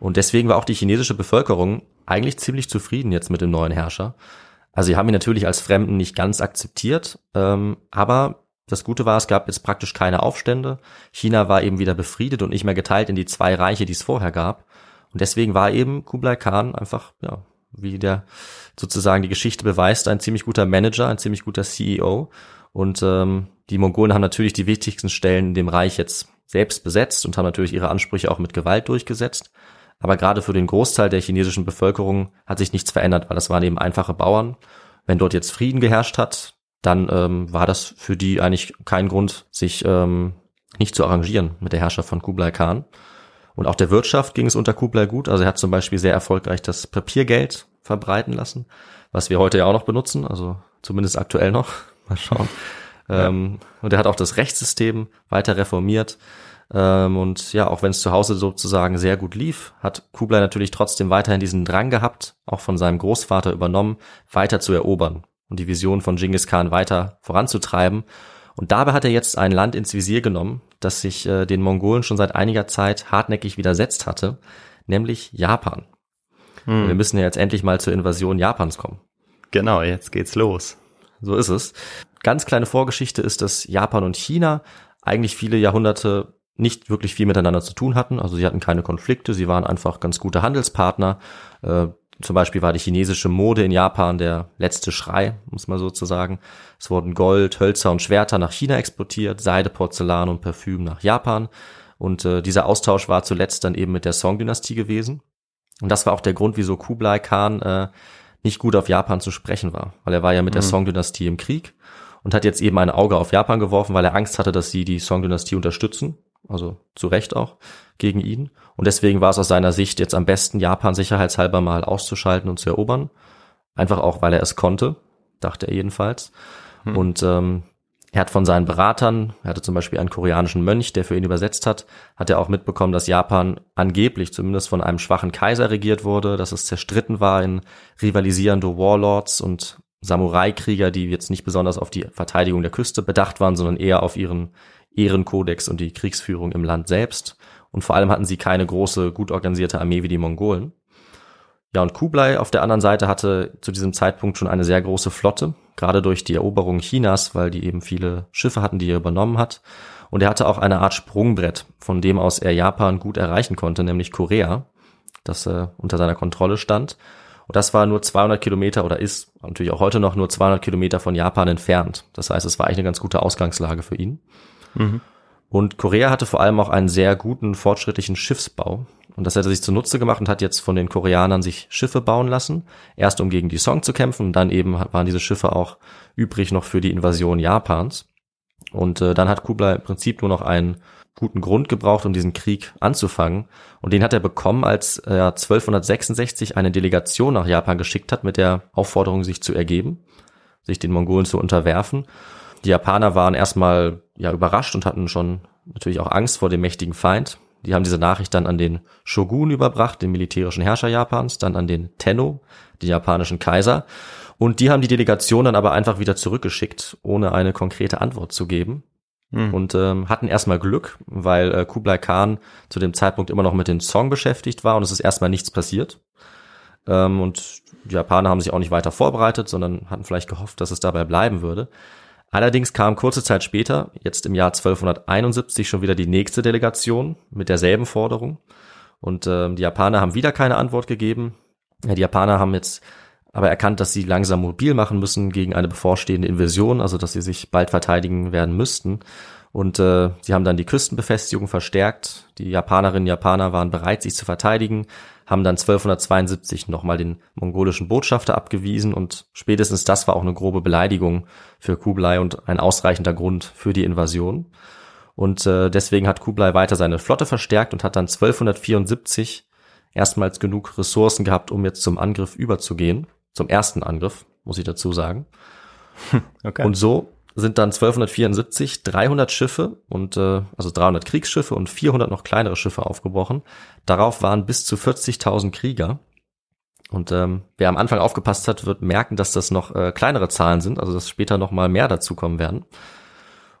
Und deswegen war auch die chinesische Bevölkerung eigentlich ziemlich zufrieden jetzt mit dem neuen Herrscher. Also sie haben ihn natürlich als Fremden nicht ganz akzeptiert, ähm, aber das Gute war, es gab jetzt praktisch keine Aufstände. China war eben wieder befriedet und nicht mehr geteilt in die zwei Reiche, die es vorher gab. Und deswegen war eben Kublai Khan einfach, ja, wie der sozusagen die Geschichte beweist, ein ziemlich guter Manager, ein ziemlich guter CEO. Und ähm, die Mongolen haben natürlich die wichtigsten Stellen in dem Reich jetzt selbst besetzt und haben natürlich ihre Ansprüche auch mit Gewalt durchgesetzt. Aber gerade für den Großteil der chinesischen Bevölkerung hat sich nichts verändert, weil das waren eben einfache Bauern. Wenn dort jetzt Frieden geherrscht hat, dann ähm, war das für die eigentlich kein Grund, sich ähm, nicht zu arrangieren mit der Herrschaft von Kublai Khan. Und auch der Wirtschaft ging es unter Kublai gut. Also er hat zum Beispiel sehr erfolgreich das Papiergeld verbreiten lassen, was wir heute ja auch noch benutzen, also zumindest aktuell noch. Mal schauen. Ja. Ähm, und er hat auch das Rechtssystem weiter reformiert. Ähm, und ja, auch wenn es zu Hause sozusagen sehr gut lief, hat Kublai natürlich trotzdem weiterhin diesen Drang gehabt, auch von seinem Großvater übernommen, weiter zu erobern und die Vision von Genghis Khan weiter voranzutreiben. Und dabei hat er jetzt ein Land ins Visier genommen, das sich äh, den Mongolen schon seit einiger Zeit hartnäckig widersetzt hatte, nämlich Japan. Hm. Wir müssen ja jetzt endlich mal zur Invasion Japans kommen. Genau, jetzt geht's los. So ist es. Ganz kleine Vorgeschichte ist, dass Japan und China eigentlich viele Jahrhunderte nicht wirklich viel miteinander zu tun hatten. Also sie hatten keine Konflikte, sie waren einfach ganz gute Handelspartner. Äh, Zum Beispiel war die chinesische Mode in Japan der letzte Schrei, muss man sozusagen. Es wurden Gold, Hölzer und Schwerter nach China exportiert, Seide, Porzellan und Parfüm nach Japan. Und äh, dieser Austausch war zuletzt dann eben mit der Song-Dynastie gewesen. Und das war auch der Grund, wieso Kublai Khan äh, nicht gut auf Japan zu sprechen war, weil er war ja mit mhm. der Song-Dynastie im Krieg und hat jetzt eben ein Auge auf Japan geworfen, weil er Angst hatte, dass sie die Song-Dynastie unterstützen, also zu Recht auch gegen ihn. Und deswegen war es aus seiner Sicht jetzt am besten, Japan sicherheitshalber mal auszuschalten und zu erobern. Einfach auch, weil er es konnte, dachte er jedenfalls. Hm. Und ähm, er hat von seinen Beratern, er hatte zum Beispiel einen koreanischen Mönch, der für ihn übersetzt hat, hat er auch mitbekommen, dass Japan angeblich zumindest von einem schwachen Kaiser regiert wurde, dass es zerstritten war in rivalisierende Warlords und Samurai-Krieger, die jetzt nicht besonders auf die Verteidigung der Küste bedacht waren, sondern eher auf ihren Ehrenkodex und die Kriegsführung im Land selbst. Und vor allem hatten sie keine große, gut organisierte Armee wie die Mongolen. Ja, und Kublai auf der anderen Seite hatte zu diesem Zeitpunkt schon eine sehr große Flotte, gerade durch die Eroberung Chinas, weil die eben viele Schiffe hatten, die er übernommen hat. Und er hatte auch eine Art Sprungbrett, von dem aus er Japan gut erreichen konnte, nämlich Korea, das äh, unter seiner Kontrolle stand. Und das war nur 200 Kilometer oder ist natürlich auch heute noch nur 200 Kilometer von Japan entfernt. Das heißt, es war eigentlich eine ganz gute Ausgangslage für ihn. Mhm. Und Korea hatte vor allem auch einen sehr guten, fortschrittlichen Schiffsbau. Und das hat er sich zunutze gemacht und hat jetzt von den Koreanern sich Schiffe bauen lassen. Erst um gegen die Song zu kämpfen und dann eben waren diese Schiffe auch übrig noch für die Invasion Japans. Und äh, dann hat Kublai im Prinzip nur noch einen guten Grund gebraucht, um diesen Krieg anzufangen. Und den hat er bekommen, als er 1266 eine Delegation nach Japan geschickt hat mit der Aufforderung, sich zu ergeben, sich den Mongolen zu unterwerfen. Die Japaner waren erstmal ja überrascht und hatten schon natürlich auch Angst vor dem mächtigen Feind. Die haben diese Nachricht dann an den Shogun überbracht, den militärischen Herrscher Japans, dann an den Tenno, den japanischen Kaiser. Und die haben die Delegation dann aber einfach wieder zurückgeschickt, ohne eine konkrete Antwort zu geben. Hm. Und ähm, hatten erstmal Glück, weil äh, Kublai Khan zu dem Zeitpunkt immer noch mit dem Song beschäftigt war und es ist erstmal nichts passiert. Ähm, und die Japaner haben sich auch nicht weiter vorbereitet, sondern hatten vielleicht gehofft, dass es dabei bleiben würde. Allerdings kam kurze Zeit später, jetzt im Jahr 1271, schon wieder die nächste Delegation mit derselben Forderung. Und ähm, die Japaner haben wieder keine Antwort gegeben. Die Japaner haben jetzt aber erkannt, dass sie langsam mobil machen müssen gegen eine bevorstehende Invasion, also dass sie sich bald verteidigen werden müssten. Und äh, sie haben dann die Küstenbefestigung verstärkt. Die Japanerinnen und Japaner waren bereit, sich zu verteidigen, haben dann 1272 nochmal den mongolischen Botschafter abgewiesen und spätestens das war auch eine grobe Beleidigung für Kublai und ein ausreichender Grund für die Invasion. Und äh, deswegen hat Kublai weiter seine Flotte verstärkt und hat dann 1274 erstmals genug Ressourcen gehabt, um jetzt zum Angriff überzugehen. Zum ersten Angriff, muss ich dazu sagen. Okay. Und so sind dann 1274 300 Schiffe und äh, also 300 Kriegsschiffe und 400 noch kleinere Schiffe aufgebrochen. Darauf waren bis zu 40.000 Krieger. Und ähm, wer am Anfang aufgepasst hat, wird merken, dass das noch äh, kleinere Zahlen sind, also dass später noch mal mehr dazukommen werden.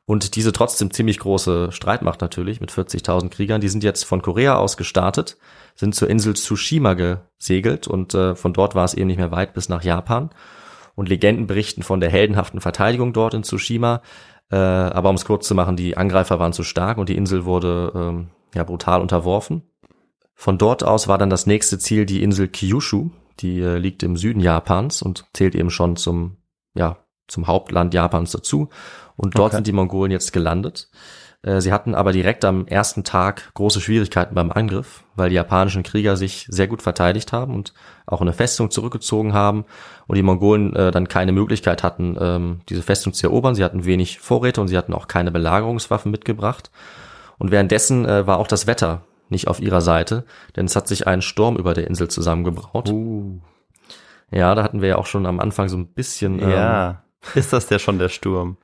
Und diese trotzdem ziemlich große Streitmacht natürlich mit 40.000 Kriegern, die sind jetzt von Korea aus gestartet, sind zur Insel Tsushima gesegelt und äh, von dort war es eben nicht mehr weit bis nach Japan und Legenden berichten von der heldenhaften Verteidigung dort in Tsushima. Äh, aber um es kurz zu machen, die Angreifer waren zu stark und die Insel wurde ähm, ja brutal unterworfen. Von dort aus war dann das nächste Ziel die Insel Kyushu, die äh, liegt im Süden Japans und zählt eben schon zum ja zum Hauptland Japans dazu. Und dort okay. sind die Mongolen jetzt gelandet. Äh, sie hatten aber direkt am ersten Tag große Schwierigkeiten beim Angriff, weil die japanischen Krieger sich sehr gut verteidigt haben und auch eine Festung zurückgezogen haben und die Mongolen äh, dann keine Möglichkeit hatten, ähm, diese Festung zu erobern. Sie hatten wenig Vorräte und sie hatten auch keine Belagerungswaffen mitgebracht. Und währenddessen äh, war auch das Wetter nicht auf ihrer Seite, denn es hat sich ein Sturm über der Insel zusammengebraut. Uh. Ja, da hatten wir ja auch schon am Anfang so ein bisschen. Ähm, ja, ist das der schon der Sturm?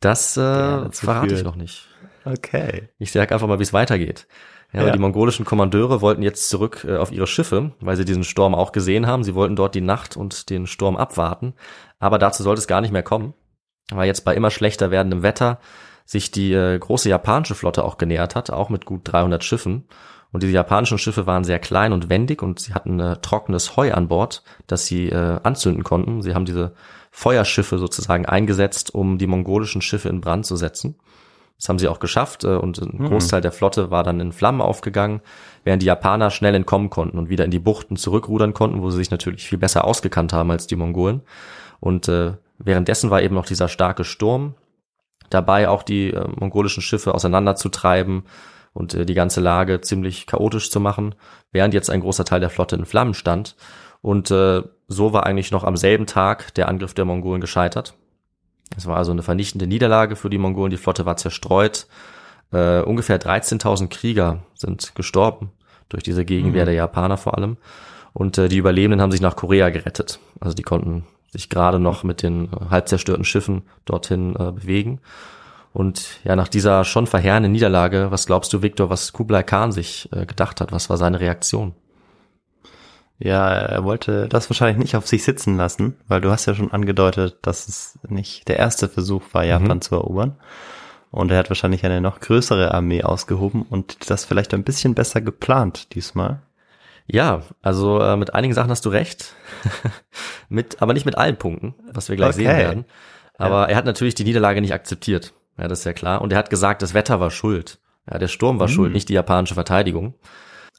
Das äh, verrate ich noch nicht. Okay. Ich sage einfach mal, wie es weitergeht. Ja, ja. Die mongolischen Kommandeure wollten jetzt zurück äh, auf ihre Schiffe, weil sie diesen Sturm auch gesehen haben. Sie wollten dort die Nacht und den Sturm abwarten. Aber dazu sollte es gar nicht mehr kommen, weil jetzt bei immer schlechter werdendem Wetter sich die äh, große japanische Flotte auch genähert hat, auch mit gut 300 Schiffen. Und diese japanischen Schiffe waren sehr klein und wendig und sie hatten äh, trockenes Heu an Bord, das sie äh, anzünden konnten. Sie haben diese Feuerschiffe sozusagen eingesetzt, um die mongolischen Schiffe in Brand zu setzen. Das haben sie auch geschafft äh, und ein Großteil der Flotte war dann in Flammen aufgegangen, während die Japaner schnell entkommen konnten und wieder in die Buchten zurückrudern konnten, wo sie sich natürlich viel besser ausgekannt haben als die Mongolen. Und äh, währenddessen war eben noch dieser starke Sturm dabei, auch die äh, mongolischen Schiffe auseinanderzutreiben und äh, die ganze Lage ziemlich chaotisch zu machen, während jetzt ein großer Teil der Flotte in Flammen stand. Und äh, so war eigentlich noch am selben Tag der Angriff der Mongolen gescheitert. Es war also eine vernichtende Niederlage für die Mongolen. Die Flotte war zerstreut. Äh, ungefähr 13.000 Krieger sind gestorben durch diese Gegenwehr der Japaner vor allem. Und äh, die Überlebenden haben sich nach Korea gerettet. Also die konnten sich gerade noch mit den äh, halb zerstörten Schiffen dorthin äh, bewegen. Und ja, nach dieser schon verheerenden Niederlage, was glaubst du, Viktor, was Kublai Khan sich äh, gedacht hat? Was war seine Reaktion? Ja, er wollte das wahrscheinlich nicht auf sich sitzen lassen, weil du hast ja schon angedeutet, dass es nicht der erste Versuch war, Japan zu erobern. Und er hat wahrscheinlich eine noch größere Armee ausgehoben und das vielleicht ein bisschen besser geplant diesmal. Ja, also äh, mit einigen Sachen hast du recht, mit, aber nicht mit allen Punkten, was wir gleich Okay. sehen werden. Aber er hat natürlich die Niederlage nicht akzeptiert. Ja, das ist ja klar. Und er hat gesagt, das Wetter war schuld. Ja, der Sturm war schuld, nicht die japanische Verteidigung.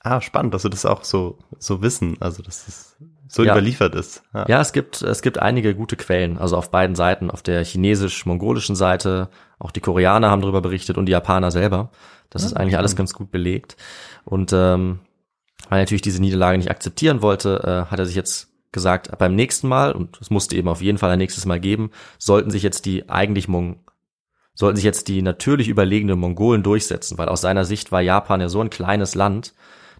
Ah, spannend, dass wir das auch so, so wissen, also dass es so Ja. überliefert ist. Ja, es gibt, es gibt einige gute Quellen, also auf beiden Seiten, auf der chinesisch-mongolischen Seite, auch die Koreaner haben darüber berichtet und die Japaner selber. Das ist eigentlich alles ganz gut belegt. Und ähm, weil er natürlich diese Niederlage nicht akzeptieren wollte, äh, hat er sich jetzt gesagt, beim nächsten Mal, und es musste eben auf jeden Fall ein nächstes Mal geben, sollten sich jetzt die eigentlich Mong sollten sich jetzt die natürlich überlegenen Mongolen durchsetzen, weil aus seiner Sicht war Japan ja so ein kleines Land,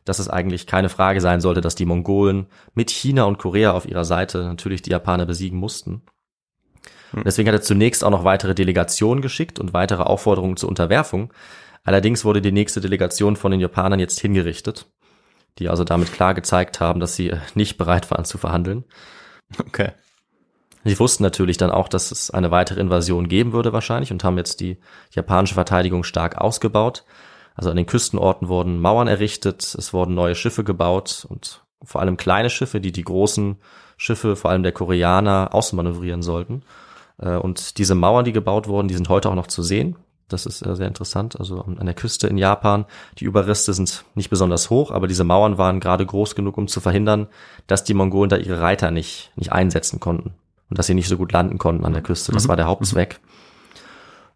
dass es eigentlich keine Frage sein sollte, dass die Mongolen mit China und Korea auf ihrer Seite natürlich die Japaner besiegen mussten. Und Deswegen hat er zunächst auch noch weitere Delegationen geschickt und weitere Aufforderungen zur Unterwerfung. Allerdings wurde die nächste Delegation von den Japanern jetzt hingerichtet, die also damit klar gezeigt haben, dass sie äh, nicht bereit waren zu verhandeln. Okay. Sie wussten natürlich dann auch, dass es eine weitere Invasion geben würde wahrscheinlich und haben jetzt die japanische Verteidigung stark ausgebaut. Also an den Küstenorten wurden Mauern errichtet, es wurden neue Schiffe gebaut und vor allem kleine Schiffe, die die großen Schiffe, vor allem der Koreaner, ausmanövrieren sollten. Äh, Und diese Mauern, die gebaut wurden, die sind heute auch noch zu sehen. Das ist äh, sehr interessant. Also an der Küste in Japan, die Überreste sind nicht besonders hoch, aber diese Mauern waren gerade groß genug, um zu verhindern, dass die Mongolen da ihre Reiter nicht, nicht einsetzen konnten und dass sie nicht so gut landen konnten an der Küste. Das war der Hauptzweck.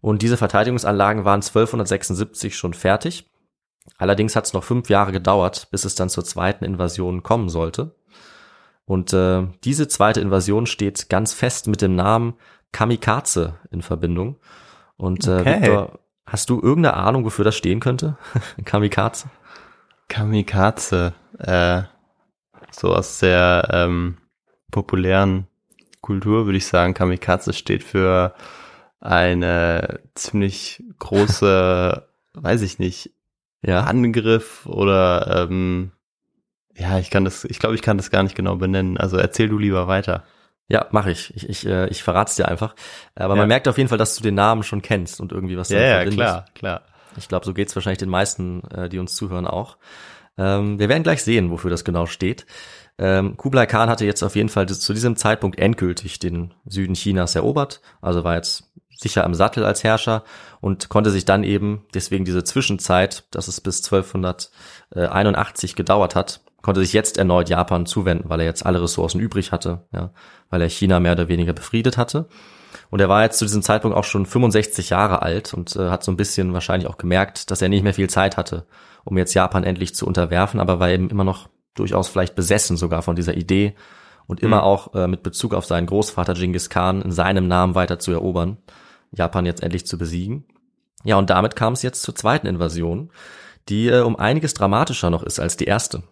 Und diese Verteidigungsanlagen waren 1276 schon fertig. Allerdings hat es noch fünf Jahre gedauert, bis es dann zur zweiten Invasion kommen sollte. Und äh, diese zweite Invasion steht ganz fest mit dem Namen Kamikaze in Verbindung. Und äh, Okay. Victor, hast du irgendeine Ahnung, wofür das stehen könnte? Kamikaze? Kamikaze, äh, so aus der ähm, populären Kultur würde ich sagen, Kamikaze steht für eine ziemlich große, weiß ich nicht, Ja. Angriff oder ähm, ja, ich kann das, ich glaube, ich kann das gar nicht genau benennen. Also erzähl du lieber weiter. Ja, mache ich. Ich, ich, äh, ich verrat's dir einfach. Aber Ja. man merkt auf jeden Fall, dass du den Namen schon kennst und irgendwie was Ja, damit ja, klar, klar. Ich glaube, so geht's wahrscheinlich den meisten, äh, die uns zuhören, auch. Ähm, wir werden gleich sehen, wofür das genau steht. Ähm, Kublai Khan hatte jetzt auf jeden Fall zu diesem Zeitpunkt endgültig den Süden Chinas erobert, also war jetzt sicher am Sattel als Herrscher und konnte sich dann eben, deswegen diese Zwischenzeit, dass es bis 1281 gedauert hat, konnte sich jetzt erneut Japan zuwenden, weil er jetzt alle Ressourcen übrig hatte, ja, weil er China mehr oder weniger befriedet hatte. Und er war jetzt zu diesem Zeitpunkt auch schon 65 Jahre alt und äh, hat so ein bisschen wahrscheinlich auch gemerkt, dass er nicht mehr viel Zeit hatte, um jetzt Japan endlich zu unterwerfen, aber war eben immer noch durchaus vielleicht besessen sogar von dieser Idee und immer auch äh, mit Bezug auf seinen Großvater Genghis Khan in seinem Namen weiter zu erobern, Japan jetzt endlich zu besiegen. Ja, und damit kam es jetzt zur zweiten Invasion, die äh, um einiges dramatischer noch ist als die erste.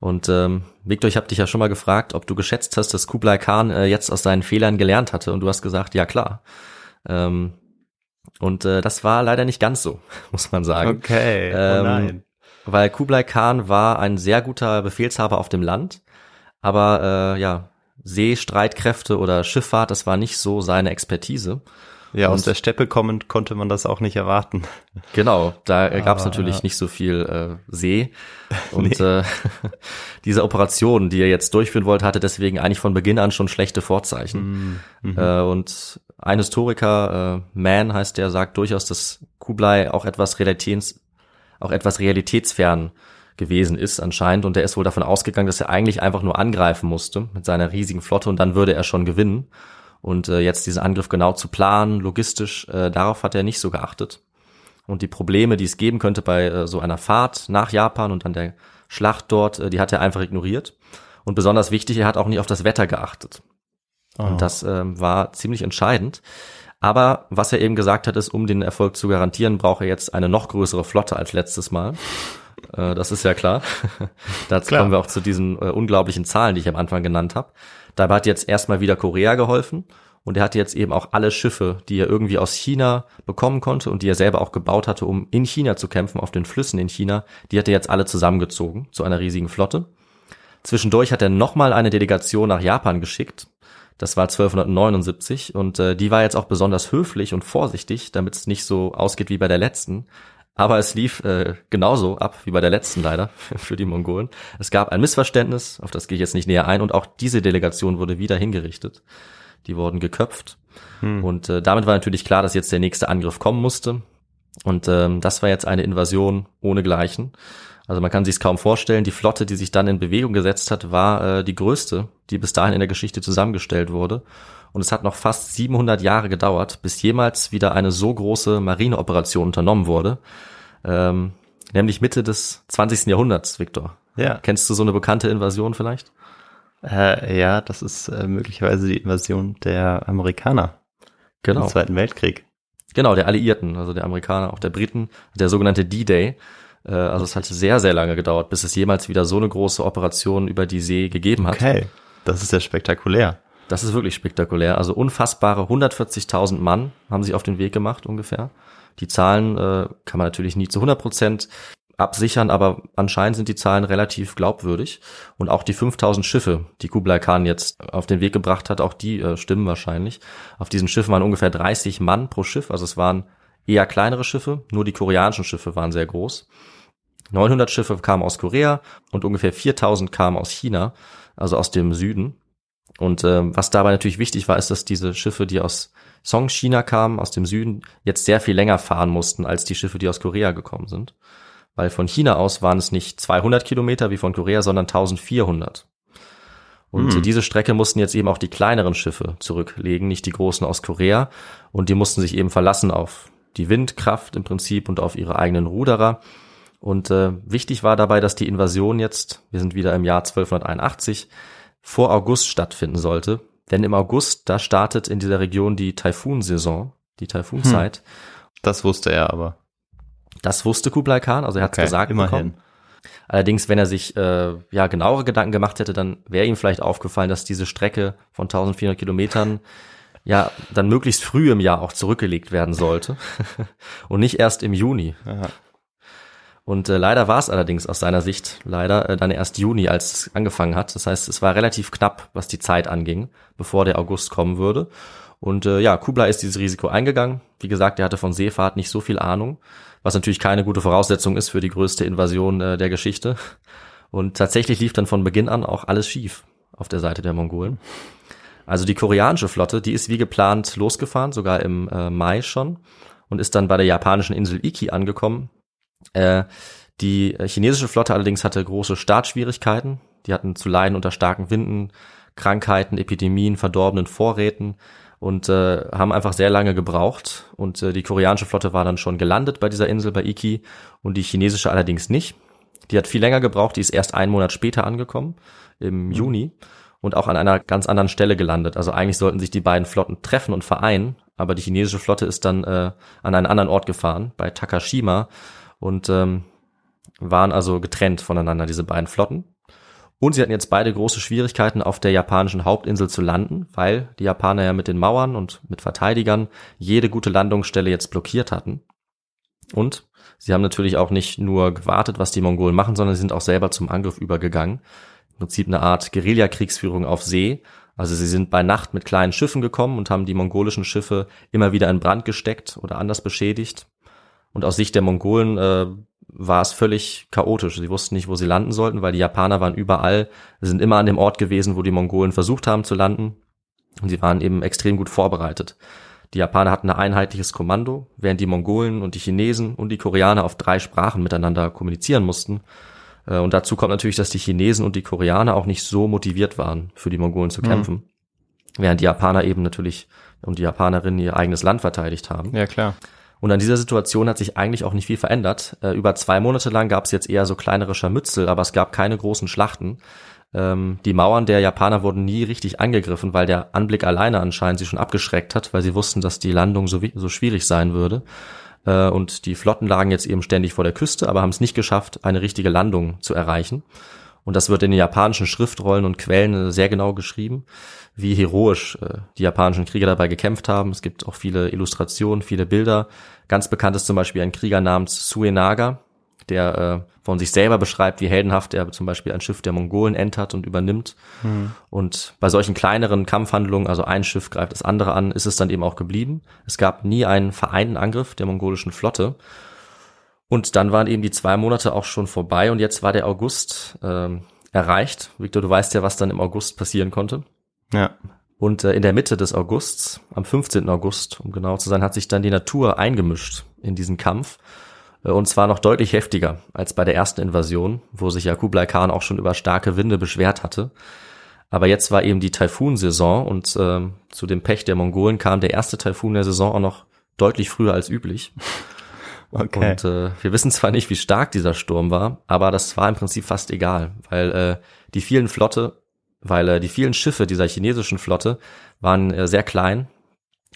Und ähm, Victor, ich habe dich ja schon mal gefragt, ob du geschätzt hast, dass Kublai Khan äh, jetzt aus seinen Fehlern gelernt hatte. Und du hast gesagt, ja klar. Ähm, und äh, das war leider nicht ganz so, muss man sagen. Okay, oh Ähm, nein. Weil Kublai Khan war ein sehr guter Befehlshaber auf dem Land, aber äh, ja, Seestreitkräfte oder Schifffahrt, das war nicht so seine Expertise. Ja, aus und- der Steppe kommend konnte man das auch nicht erwarten. Genau, da äh, gab es Ah, natürlich ja. nicht so viel äh, See. Und äh, diese Operation, die er jetzt durchführen wollte, hatte deswegen eigentlich von Beginn an schon schlechte Vorzeichen. Mhm. Äh, und ein Historiker, äh, Mann heißt der, sagt durchaus, dass Kublai auch etwas Realitäts, auch etwas realitätsfern gewesen ist anscheinend und der ist wohl davon ausgegangen, dass er eigentlich einfach nur angreifen musste mit seiner riesigen Flotte und dann würde er schon gewinnen. Und äh, jetzt diesen Angriff genau zu planen, logistisch, äh, darauf hat er nicht so geachtet. Und die Probleme, die es geben könnte bei äh, so einer Fahrt nach Japan und an der Schlacht dort, äh, die hat er einfach ignoriert. Und besonders wichtig, er hat auch nie auf das Wetter geachtet. Oh. Und das ähm, war ziemlich entscheidend. Aber was er eben gesagt hat, ist, um den Erfolg zu garantieren, braucht er jetzt eine noch größere Flotte als letztes Mal. Äh, das ist ja klar. Dazu klar. kommen wir auch zu diesen äh, unglaublichen Zahlen, die ich am Anfang genannt habe. Dabei hat jetzt erstmal wieder Korea geholfen und er hatte jetzt eben auch alle Schiffe, die er irgendwie aus China bekommen konnte und die er selber auch gebaut hatte, um in China zu kämpfen, auf den Flüssen in China, die hat er jetzt alle zusammengezogen zu einer riesigen Flotte. Zwischendurch hat er nochmal eine Delegation nach Japan geschickt. Das war 1279 und äh, die war jetzt auch besonders höflich und vorsichtig, damit es nicht so ausgeht wie bei der letzten. Aber es lief äh, genauso ab wie bei der letzten leider für die Mongolen. Es gab ein Missverständnis, auf das gehe ich jetzt nicht näher ein, und auch diese Delegation wurde wieder hingerichtet. Die wurden geköpft. Hm. Und äh, damit war natürlich klar, dass jetzt der nächste Angriff kommen musste. Und ähm, das war jetzt eine Invasion ohnegleichen. Also man kann sich es kaum vorstellen. Die Flotte, die sich dann in Bewegung gesetzt hat, war äh, die größte, die bis dahin in der Geschichte zusammengestellt wurde. Und es hat noch fast 700 Jahre gedauert, bis jemals wieder eine so große Marineoperation unternommen wurde. Ähm, nämlich Mitte des 20. Jahrhunderts, Victor. Ja. Kennst du so eine bekannte Invasion vielleicht? Äh, ja, das ist äh, möglicherweise die Invasion der Amerikaner genau. im Zweiten Weltkrieg. Genau, der Alliierten, also der Amerikaner, auch der Briten, der sogenannte D-Day. Äh, also es hat sehr, sehr lange gedauert, bis es jemals wieder so eine große Operation über die See gegeben hat. Okay, das ist ja spektakulär. Das ist wirklich spektakulär. Also unfassbare 140.000 Mann haben sich auf den Weg gemacht ungefähr. Die Zahlen äh, kann man natürlich nie zu 100 Prozent absichern, aber anscheinend sind die Zahlen relativ glaubwürdig. Und auch die 5000 Schiffe, die Kublai Khan jetzt auf den Weg gebracht hat, auch die äh, stimmen wahrscheinlich. Auf diesen Schiffen waren ungefähr 30 Mann pro Schiff, also es waren eher kleinere Schiffe, nur die koreanischen Schiffe waren sehr groß. 900 Schiffe kamen aus Korea und ungefähr 4000 kamen aus China, also aus dem Süden. Und äh, was dabei natürlich wichtig war, ist, dass diese Schiffe, die aus Song China kamen, aus dem Süden, jetzt sehr viel länger fahren mussten als die Schiffe, die aus Korea gekommen sind. Weil von China aus waren es nicht 200 Kilometer wie von Korea, sondern 1400. Und hm. diese Strecke mussten jetzt eben auch die kleineren Schiffe zurücklegen, nicht die großen aus Korea. Und die mussten sich eben verlassen auf die Windkraft im Prinzip und auf ihre eigenen Ruderer. Und äh, wichtig war dabei, dass die Invasion jetzt, wir sind wieder im Jahr 1281, vor August stattfinden sollte. Denn im August, da startet in dieser Region die Taifunsaison, die Taifunzeit. Hm. Das wusste er aber. Das wusste Kublai Khan, also er hat okay, gesagt immerhin. Bekommen. Allerdings, wenn er sich äh, ja genauere Gedanken gemacht hätte, dann wäre ihm vielleicht aufgefallen, dass diese Strecke von 1400 Kilometern ja dann möglichst früh im Jahr auch zurückgelegt werden sollte und nicht erst im Juni. Aha. Und äh, leider war es allerdings aus seiner Sicht leider äh, dann erst Juni, als es angefangen hat. Das heißt, es war relativ knapp, was die Zeit anging, bevor der August kommen würde. Und äh, ja, Kublai ist dieses Risiko eingegangen. Wie gesagt, er hatte von Seefahrt nicht so viel Ahnung, was natürlich keine gute Voraussetzung ist für die größte Invasion äh, der Geschichte. Und tatsächlich lief dann von Beginn an auch alles schief auf der Seite der Mongolen. Also die koreanische Flotte, die ist wie geplant losgefahren, sogar im äh, Mai schon, und ist dann bei der japanischen Insel Iki angekommen, äh, die chinesische Flotte allerdings hatte große Startschwierigkeiten. Die hatten zu leiden unter starken Winden, Krankheiten, Epidemien, verdorbenen Vorräten und äh, haben einfach sehr lange gebraucht. Und äh, die koreanische Flotte war dann schon gelandet bei dieser Insel bei Iki und die chinesische allerdings nicht. Die hat viel länger gebraucht, die ist erst einen Monat später angekommen, im mhm. Juni, und auch an einer ganz anderen Stelle gelandet. Also eigentlich sollten sich die beiden Flotten treffen und vereinen, aber die chinesische Flotte ist dann äh, an einen anderen Ort gefahren, bei Takashima, und ähm, waren also getrennt voneinander, diese beiden Flotten. Und sie hatten jetzt beide große Schwierigkeiten, auf der japanischen Hauptinsel zu landen, weil die Japaner ja mit den Mauern und mit Verteidigern jede gute Landungsstelle jetzt blockiert hatten. Und sie haben natürlich auch nicht nur gewartet, was die Mongolen machen, sondern sie sind auch selber zum Angriff übergegangen. Im Prinzip eine Art Guerillakriegsführung auf See. Also sie sind bei Nacht mit kleinen Schiffen gekommen und haben die mongolischen Schiffe immer wieder in Brand gesteckt oder anders beschädigt. Und aus Sicht der Mongolen äh, war es völlig chaotisch. Sie wussten nicht, wo sie landen sollten, weil die Japaner waren überall, sind immer an dem Ort gewesen, wo die Mongolen versucht haben zu landen. Und sie waren eben extrem gut vorbereitet. Die Japaner hatten ein einheitliches Kommando, während die Mongolen und die Chinesen und die Koreaner auf drei Sprachen miteinander kommunizieren mussten. Äh, und dazu kommt natürlich, dass die Chinesen und die Koreaner auch nicht so motiviert waren, für die Mongolen zu kämpfen. Mhm. Während die Japaner eben natürlich und die Japanerinnen ihr eigenes Land verteidigt haben. Ja, klar. Und an dieser Situation hat sich eigentlich auch nicht viel verändert. Äh, über zwei Monate lang gab es jetzt eher so kleinere Scharmützel, aber es gab keine großen Schlachten. Ähm, die Mauern der Japaner wurden nie richtig angegriffen, weil der Anblick alleine anscheinend sie schon abgeschreckt hat, weil sie wussten, dass die Landung so, so schwierig sein würde. Äh, und die Flotten lagen jetzt eben ständig vor der Küste, aber haben es nicht geschafft, eine richtige Landung zu erreichen. Und das wird in den japanischen Schriftrollen und Quellen sehr genau geschrieben, wie heroisch äh, die japanischen Krieger dabei gekämpft haben. Es gibt auch viele Illustrationen, viele Bilder. Ganz bekannt ist zum Beispiel ein Krieger namens Suenaga, der äh, von sich selber beschreibt, wie heldenhaft er zum Beispiel ein Schiff der Mongolen entert und übernimmt. Mhm. Und bei solchen kleineren Kampfhandlungen, also ein Schiff greift das andere an, ist es dann eben auch geblieben. Es gab nie einen vereinten Angriff der mongolischen Flotte. Und dann waren eben die zwei Monate auch schon vorbei und jetzt war der August ähm, erreicht. Victor, du weißt ja, was dann im August passieren konnte. Ja. Und äh, in der Mitte des Augusts, am 15. August, um genau zu sein, hat sich dann die Natur eingemischt in diesen Kampf äh, und zwar noch deutlich heftiger als bei der ersten Invasion, wo sich ja Kublai Khan auch schon über starke Winde beschwert hatte. Aber jetzt war eben die Taifun-Saison und äh, zu dem Pech der Mongolen kam der erste Taifun der Saison auch noch deutlich früher als üblich. Okay. Und äh, wir wissen zwar nicht, wie stark dieser Sturm war, aber das war im Prinzip fast egal, weil äh, die vielen Flotte, weil äh, die vielen Schiffe dieser chinesischen Flotte waren äh, sehr klein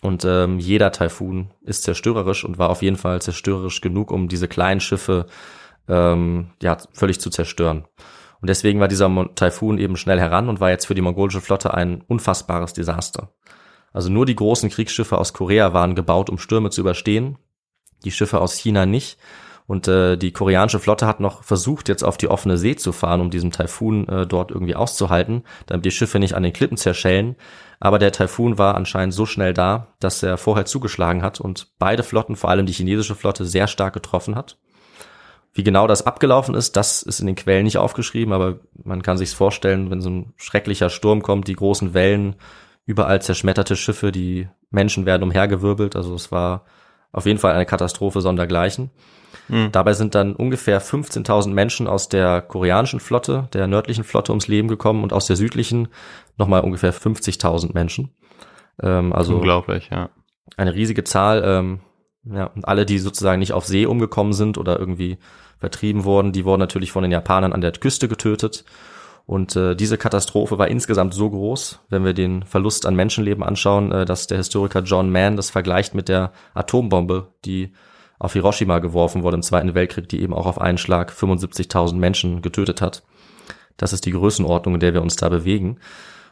und ähm, jeder Taifun ist zerstörerisch und war auf jeden Fall zerstörerisch genug, um diese kleinen Schiffe ähm, ja völlig zu zerstören. Und deswegen war dieser Taifun eben schnell heran und war jetzt für die mongolische Flotte ein unfassbares Desaster. Also nur die großen Kriegsschiffe aus Korea waren gebaut, um Stürme zu überstehen, die Schiffe aus China nicht. Und äh, die koreanische Flotte hat noch versucht, jetzt auf die offene See zu fahren, um diesen Taifun äh, dort irgendwie auszuhalten, damit die Schiffe nicht an den Klippen zerschellen. Aber der Taifun war anscheinend so schnell da, dass er vorher zugeschlagen hat und beide Flotten, vor allem die chinesische Flotte, sehr stark getroffen hat. Wie genau das abgelaufen ist, das ist in den Quellen nicht aufgeschrieben, aber man kann sich's vorstellen, wenn so ein schrecklicher Sturm kommt, die großen Wellen, überall zerschmetterte Schiffe, die Menschen werden umhergewirbelt. Also es war auf jeden Fall eine Katastrophe sondergleichen. Mhm. Dabei sind dann ungefähr 15.000 Menschen aus der koreanischen Flotte, der nördlichen Flotte ums Leben gekommen und aus der südlichen nochmal ungefähr 50.000 Menschen. Ähm, also unglaublich, ja. Eine riesige Zahl. Ähm, ja, und alle, die sozusagen nicht auf See umgekommen sind oder irgendwie vertrieben wurden, die wurden natürlich von den Japanern an der Küste getötet. Und äh, diese Katastrophe war insgesamt so groß, wenn wir den Verlust an Menschenleben anschauen, äh, dass der Historiker John Mann das vergleicht mit der Atombombe, die auf Hiroshima geworfen wurde im Zweiten Weltkrieg, die eben auch auf einen Schlag 75.000 Menschen getötet hat. Das ist die Größenordnung, in der wir uns da bewegen.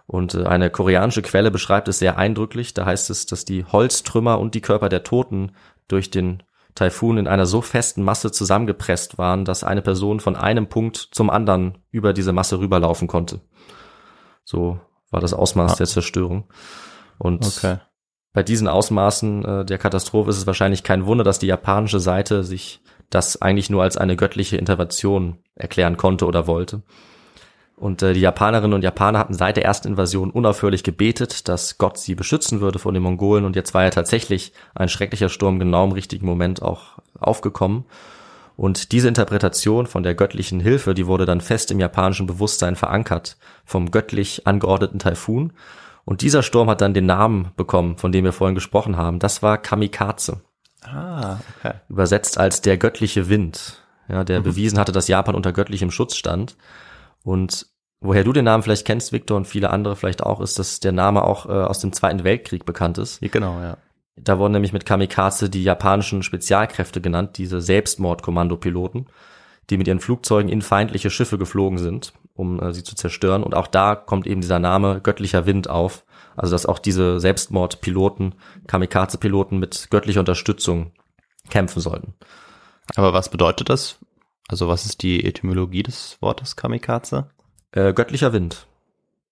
Und äh, eine koreanische Quelle beschreibt es sehr eindrücklich. Da heißt es, dass die Holztrümmer und die Körper der Toten durch den Taifun in einer so festen Masse zusammengepresst waren, dass eine Person von einem Punkt zum anderen über diese Masse rüberlaufen konnte. So war das Ausmaß ah. der Zerstörung. Und okay bei diesen Ausmaßen äh, der Katastrophe ist es wahrscheinlich kein Wunder, dass die japanische Seite sich das eigentlich nur als eine göttliche Intervention erklären konnte oder wollte. Und äh, die Japanerinnen und Japaner hatten seit der ersten Invasion unaufhörlich gebetet, dass Gott sie beschützen würde vor den Mongolen. Und jetzt war ja tatsächlich ein schrecklicher Sturm genau im richtigen Moment auch aufgekommen. Und diese Interpretation von der göttlichen Hilfe, die wurde dann fest im japanischen Bewusstsein verankert vom göttlich angeordneten Taifun. Und dieser Sturm hat dann den Namen bekommen, von dem wir vorhin gesprochen haben. Das war Kamikaze. Ah, okay. Übersetzt als der göttliche Wind. Ja, der mhm. bewiesen hatte, dass Japan unter göttlichem Schutz stand. Und woher du den Namen vielleicht kennst, Victor, und viele andere vielleicht auch, ist, dass der Name auch äh, aus dem Zweiten Weltkrieg bekannt ist. Ja, genau, ja. Da wurden nämlich mit Kamikaze die japanischen Spezialkräfte genannt, diese Selbstmordkommandopiloten, die mit ihren Flugzeugen in feindliche Schiffe geflogen sind um äh, sie zu zerstören. Und auch da kommt eben dieser Name göttlicher Wind auf. Also dass auch diese Selbstmordpiloten, Kamikaze-Piloten mit göttlicher Unterstützung kämpfen sollten. Aber was bedeutet das? Also was ist die Etymologie des Wortes Kamikaze? Äh, göttlicher Wind.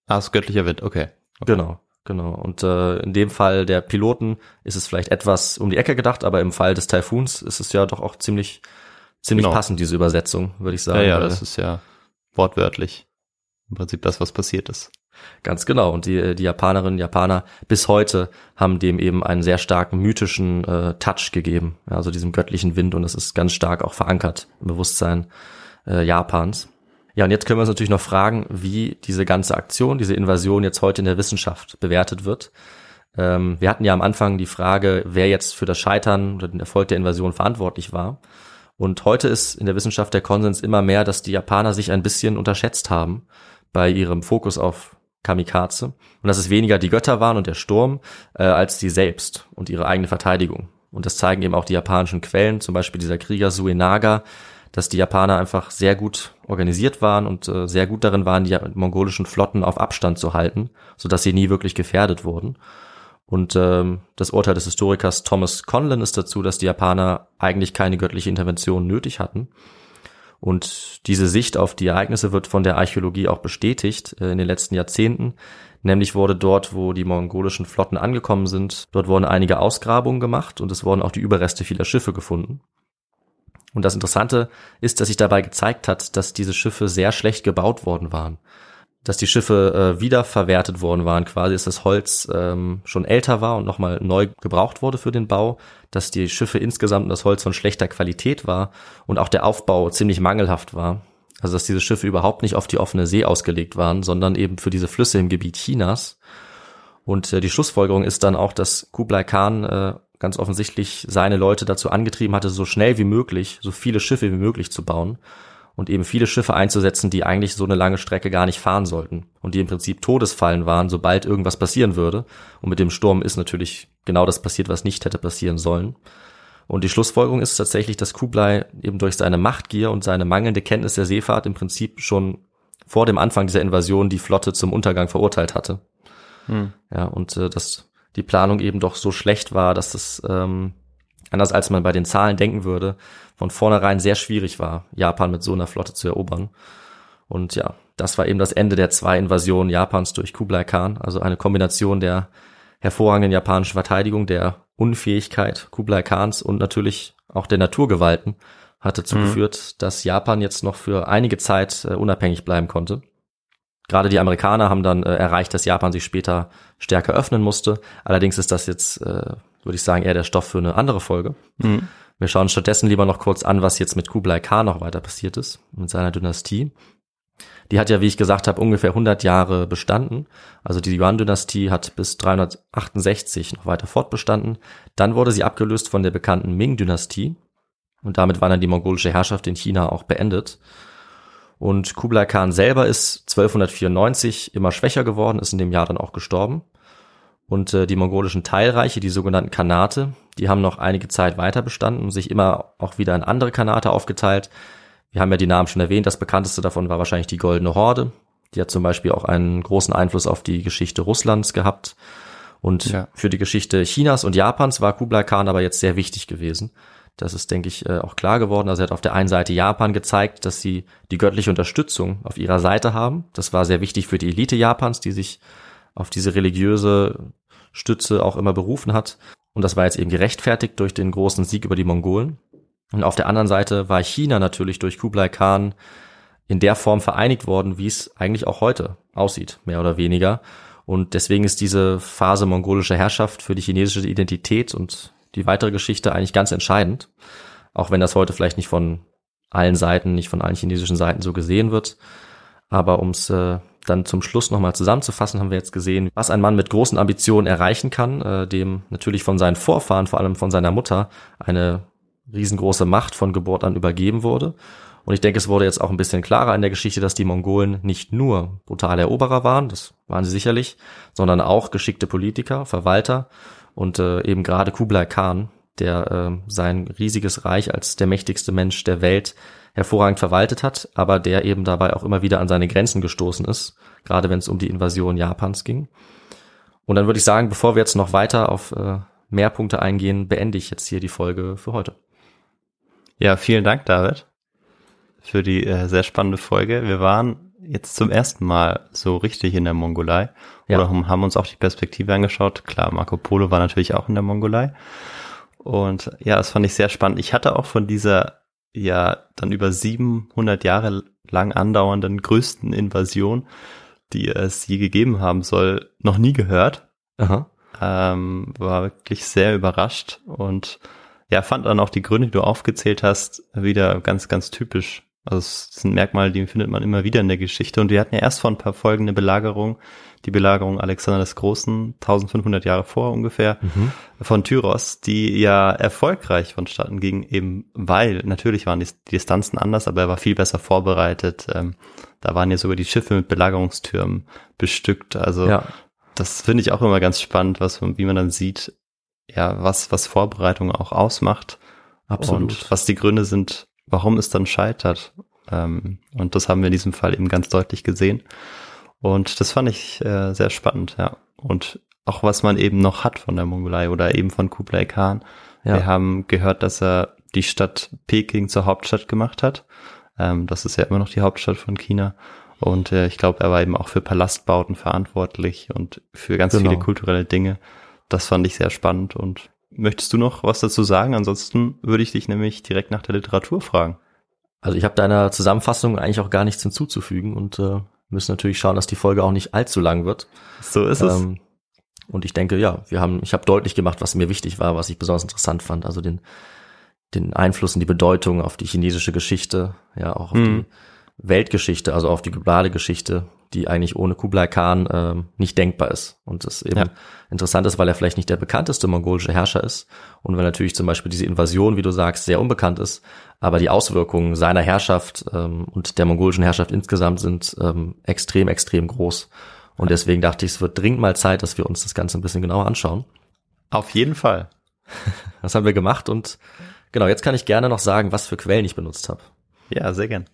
Ah, ist göttlicher Wind, okay. okay. Genau, genau. Und äh, in dem Fall der Piloten ist es vielleicht etwas um die Ecke gedacht, aber im Fall des Taifuns ist es ja doch auch ziemlich, ziemlich genau. passend, diese Übersetzung, würde ich sagen. Ja, ja, das ist ja wortwörtlich. Im Prinzip das, was passiert ist. Ganz genau. Und die, die Japanerinnen und Japaner bis heute haben dem eben einen sehr starken mythischen äh, Touch gegeben. Also diesem göttlichen Wind und das ist ganz stark auch verankert im Bewusstsein äh, Japans. Ja, und jetzt können wir uns natürlich noch fragen, wie diese ganze Aktion, diese Invasion jetzt heute in der Wissenschaft bewertet wird. Ähm, wir hatten ja am Anfang die Frage, wer jetzt für das Scheitern oder den Erfolg der Invasion verantwortlich war. Und heute ist in der Wissenschaft der Konsens immer mehr, dass die Japaner sich ein bisschen unterschätzt haben bei ihrem Fokus auf Kamikaze und dass es weniger die Götter waren und der Sturm äh, als sie selbst und ihre eigene Verteidigung. Und das zeigen eben auch die japanischen Quellen, zum Beispiel dieser Krieger Suenaga, dass die Japaner einfach sehr gut organisiert waren und äh, sehr gut darin waren, die mongolischen Flotten auf Abstand zu halten, so dass sie nie wirklich gefährdet wurden. Und ähm, das Urteil des Historikers Thomas Conlon ist dazu, dass die Japaner eigentlich keine göttliche Intervention nötig hatten und diese Sicht auf die Ereignisse wird von der Archäologie auch bestätigt äh, in den letzten Jahrzehnten. Nämlich wurde dort, wo die mongolischen Flotten angekommen sind, dort wurden einige Ausgrabungen gemacht und es wurden auch die Überreste vieler Schiffe gefunden. Und das Interessante ist, dass sich dabei gezeigt hat, dass diese Schiffe sehr schlecht gebaut worden waren dass die Schiffe äh, wiederverwertet worden waren, quasi, dass das Holz ähm, schon älter war und nochmal neu gebraucht wurde für den Bau, dass die Schiffe insgesamt das Holz von schlechter Qualität war und auch der Aufbau ziemlich mangelhaft war. Also dass diese Schiffe überhaupt nicht auf die offene See ausgelegt waren, sondern eben für diese Flüsse im Gebiet Chinas. Und äh, die Schlussfolgerung ist dann auch, dass Kublai Khan äh, ganz offensichtlich seine Leute dazu angetrieben hatte, so schnell wie möglich, so viele Schiffe wie möglich zu bauen und eben viele Schiffe einzusetzen, die eigentlich so eine lange Strecke gar nicht fahren sollten und die im Prinzip Todesfallen waren, sobald irgendwas passieren würde. Und mit dem Sturm ist natürlich genau das passiert, was nicht hätte passieren sollen. Und die Schlussfolgerung ist tatsächlich, dass Kublai eben durch seine Machtgier und seine mangelnde Kenntnis der Seefahrt im Prinzip schon vor dem Anfang dieser Invasion die Flotte zum Untergang verurteilt hatte. Hm. Ja, und äh, dass die Planung eben doch so schlecht war, dass das ähm, anders als man bei den Zahlen denken würde, von vornherein sehr schwierig war, Japan mit so einer Flotte zu erobern. Und ja, das war eben das Ende der zwei Invasionen Japans durch Kublai Khan, also eine Kombination der hervorragenden japanischen Verteidigung, der Unfähigkeit Kublai Khans und natürlich auch der Naturgewalten hat dazu mhm. geführt, dass Japan jetzt noch für einige Zeit äh, unabhängig bleiben konnte. Gerade die Amerikaner haben dann äh, erreicht, dass Japan sich später stärker öffnen musste. Allerdings ist das jetzt äh, würde ich sagen, eher der Stoff für eine andere Folge. Mhm. Wir schauen stattdessen lieber noch kurz an, was jetzt mit Kublai Khan noch weiter passiert ist, mit seiner Dynastie. Die hat ja, wie ich gesagt habe, ungefähr 100 Jahre bestanden. Also die Yuan-Dynastie hat bis 368 noch weiter fortbestanden. Dann wurde sie abgelöst von der bekannten Ming-Dynastie. Und damit war dann die mongolische Herrschaft in China auch beendet. Und Kublai Khan selber ist 1294 immer schwächer geworden, ist in dem Jahr dann auch gestorben. Und äh, die mongolischen Teilreiche, die sogenannten Kanate, die haben noch einige Zeit weiter bestanden und sich immer auch wieder in andere Kanate aufgeteilt. Wir haben ja die Namen schon erwähnt. Das bekannteste davon war wahrscheinlich die Goldene Horde. Die hat zum Beispiel auch einen großen Einfluss auf die Geschichte Russlands gehabt. Und ja. für die Geschichte Chinas und Japans war Kublai Khan aber jetzt sehr wichtig gewesen. Das ist, denke ich, äh, auch klar geworden. Also er hat auf der einen Seite Japan gezeigt, dass sie die göttliche Unterstützung auf ihrer Seite haben. Das war sehr wichtig für die Elite Japans, die sich auf diese religiöse Stütze auch immer berufen hat. Und das war jetzt eben gerechtfertigt durch den großen Sieg über die Mongolen. Und auf der anderen Seite war China natürlich durch Kublai Khan in der Form vereinigt worden, wie es eigentlich auch heute aussieht, mehr oder weniger. Und deswegen ist diese Phase mongolischer Herrschaft für die chinesische Identität und die weitere Geschichte eigentlich ganz entscheidend. Auch wenn das heute vielleicht nicht von allen Seiten, nicht von allen chinesischen Seiten so gesehen wird. Aber um es äh, dann zum Schluss nochmal zusammenzufassen, haben wir jetzt gesehen, was ein Mann mit großen Ambitionen erreichen kann, äh, dem natürlich von seinen Vorfahren, vor allem von seiner Mutter, eine riesengroße Macht von Geburt an übergeben wurde. Und ich denke, es wurde jetzt auch ein bisschen klarer in der Geschichte, dass die Mongolen nicht nur brutale Eroberer waren, das waren sie sicherlich, sondern auch geschickte Politiker, Verwalter und äh, eben gerade Kublai Khan, der äh, sein riesiges Reich als der mächtigste Mensch der Welt hervorragend verwaltet hat, aber der eben dabei auch immer wieder an seine Grenzen gestoßen ist, gerade wenn es um die Invasion Japans ging. Und dann würde ich sagen, bevor wir jetzt noch weiter auf äh, mehr Punkte eingehen, beende ich jetzt hier die Folge für heute. Ja, vielen Dank, David, für die äh, sehr spannende Folge. Wir waren jetzt zum ersten Mal so richtig in der Mongolei ja. oder haben uns auch die Perspektive angeschaut. Klar, Marco Polo war natürlich auch in der Mongolei. Und ja, das fand ich sehr spannend. Ich hatte auch von dieser ja dann über 700 Jahre lang andauernden größten Invasion die es je gegeben haben soll, noch nie gehört. Aha. Ähm, war wirklich sehr überrascht und ja, fand dann auch die Gründe, die du aufgezählt hast, wieder ganz, ganz typisch. Also es sind Merkmale, die findet man immer wieder in der Geschichte. Und wir hatten ja erst vor ein paar Folgen eine Belagerung, die Belagerung Alexander des Großen, 1500 Jahre vor ungefähr, Mhm. von Tyros, die ja erfolgreich vonstatten ging, eben weil, natürlich waren die, Distanzen anders, aber er war viel besser vorbereitet. Ähm, da waren ja sogar die Schiffe mit Belagerungstürmen bestückt. Also Ja. das finde ich auch immer ganz spannend, was, wie man dann sieht, ja, was, was Vorbereitung auch ausmacht. Absolut. Und was die Gründe sind, warum es dann scheitert. Ähm, und das haben wir in diesem Fall eben ganz deutlich gesehen. Und das fand ich äh, sehr spannend, ja. Und auch was man eben noch hat von der Mongolei oder eben von Kublai Khan. Ja. Wir haben gehört, dass er die Stadt Peking zur Hauptstadt gemacht hat. Ähm, das ist ja immer noch die Hauptstadt von China. Und äh, ich glaube, er war eben auch für Palastbauten verantwortlich und für ganz Genau. viele kulturelle Dinge. Das fand ich sehr spannend. Und möchtest du noch was dazu sagen? Ansonsten würde ich dich nämlich direkt nach der Literatur fragen. Also ich habe deiner Zusammenfassung eigentlich auch gar nichts hinzuzufügen und äh, müssen natürlich schauen, dass die Folge auch nicht allzu lang wird. So ist es. Ähm, und ich denke, ja, wir haben, ich habe deutlich gemacht, was mir wichtig war, was ich besonders interessant fand. Also den, den Einfluss und die Bedeutung auf die chinesische Geschichte, ja, auch auf Mhm. die Weltgeschichte, also auf die globale Geschichte, die eigentlich ohne Kublai Khan ähm, nicht denkbar ist. Und das eben Ja. interessant ist, weil er vielleicht nicht der bekannteste mongolische Herrscher ist und weil natürlich zum Beispiel diese Invasion, wie du sagst, sehr unbekannt ist, aber die Auswirkungen seiner Herrschaft ähm, und der mongolischen Herrschaft insgesamt sind ähm, extrem, extrem groß. Und deswegen dachte ich, es wird dringend mal Zeit, dass wir uns das Ganze ein bisschen genauer anschauen. Auf jeden Fall. Das haben wir gemacht und genau, jetzt kann ich gerne noch sagen, was für Quellen ich benutzt habe. Ja, sehr gern.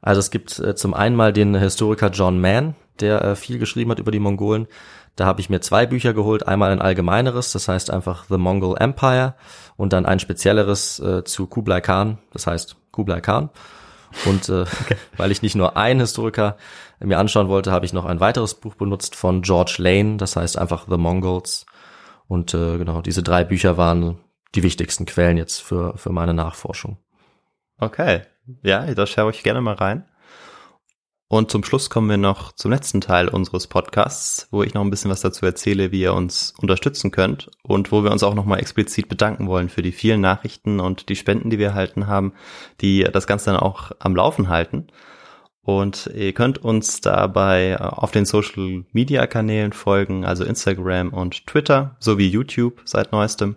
Also es gibt äh, zum einen mal den Historiker John Mann, der äh, viel geschrieben hat über die Mongolen. Da habe ich mir zwei Bücher geholt, einmal ein allgemeineres, das heißt einfach The Mongol Empire und dann ein spezielleres äh, zu Kublai Khan, das heißt Kublai Khan. Und äh, weil ich nicht nur einen Historiker mir anschauen wollte, habe ich noch ein weiteres Buch benutzt von George Lane, das heißt einfach The Mongols. Und äh, genau, diese drei Bücher waren die wichtigsten Quellen jetzt für, für meine Nachforschung. Okay. Ja, da schaue ich gerne mal rein. Und zum Schluss kommen wir noch zum letzten Teil unseres Podcasts, wo ich noch ein bisschen was dazu erzähle, wie ihr uns unterstützen könnt und wo wir uns auch nochmal explizit bedanken wollen für die vielen Nachrichten und die Spenden, die wir erhalten haben, die das Ganze dann auch am Laufen halten. Und ihr könnt uns dabei auf den Social Media Kanälen folgen, also Instagram und Twitter sowie YouTube seit neuestem.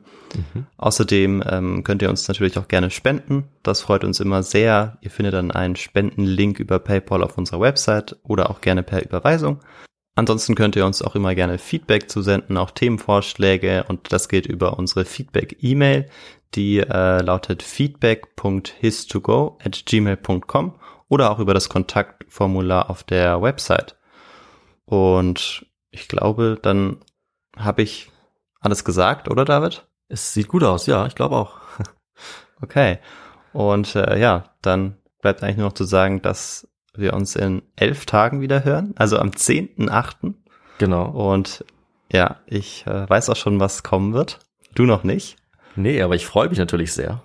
Außerdem ähm, könnt ihr uns natürlich auch gerne spenden. Das freut uns immer sehr. Ihr findet dann einen Spendenlink über PayPal auf unserer Website oder auch gerne per Überweisung. Ansonsten könnt ihr uns auch immer gerne Feedback zusenden, auch Themenvorschläge und das geht über unsere Feedback-E-Mail, die äh, lautet feedback.histogo at gmail.com oder auch über das Kontaktformular auf der Website. Und ich glaube, dann habe ich alles gesagt, oder David? Es sieht gut aus, ja, ich glaube auch. Okay. Und äh, ja, dann bleibt eigentlich nur noch zu sagen, dass wir uns in elf Tagen wieder hören, also am 10.8. Genau. Und ja, ich äh, weiß auch schon, was kommen wird. Du noch nicht. Nee, aber ich freue mich natürlich sehr.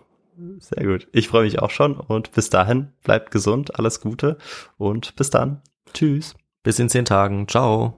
Sehr gut. Ich freue mich auch schon und bis dahin bleibt gesund, alles Gute und bis dann. Tschüss. Bis in zehn Tagen. Ciao.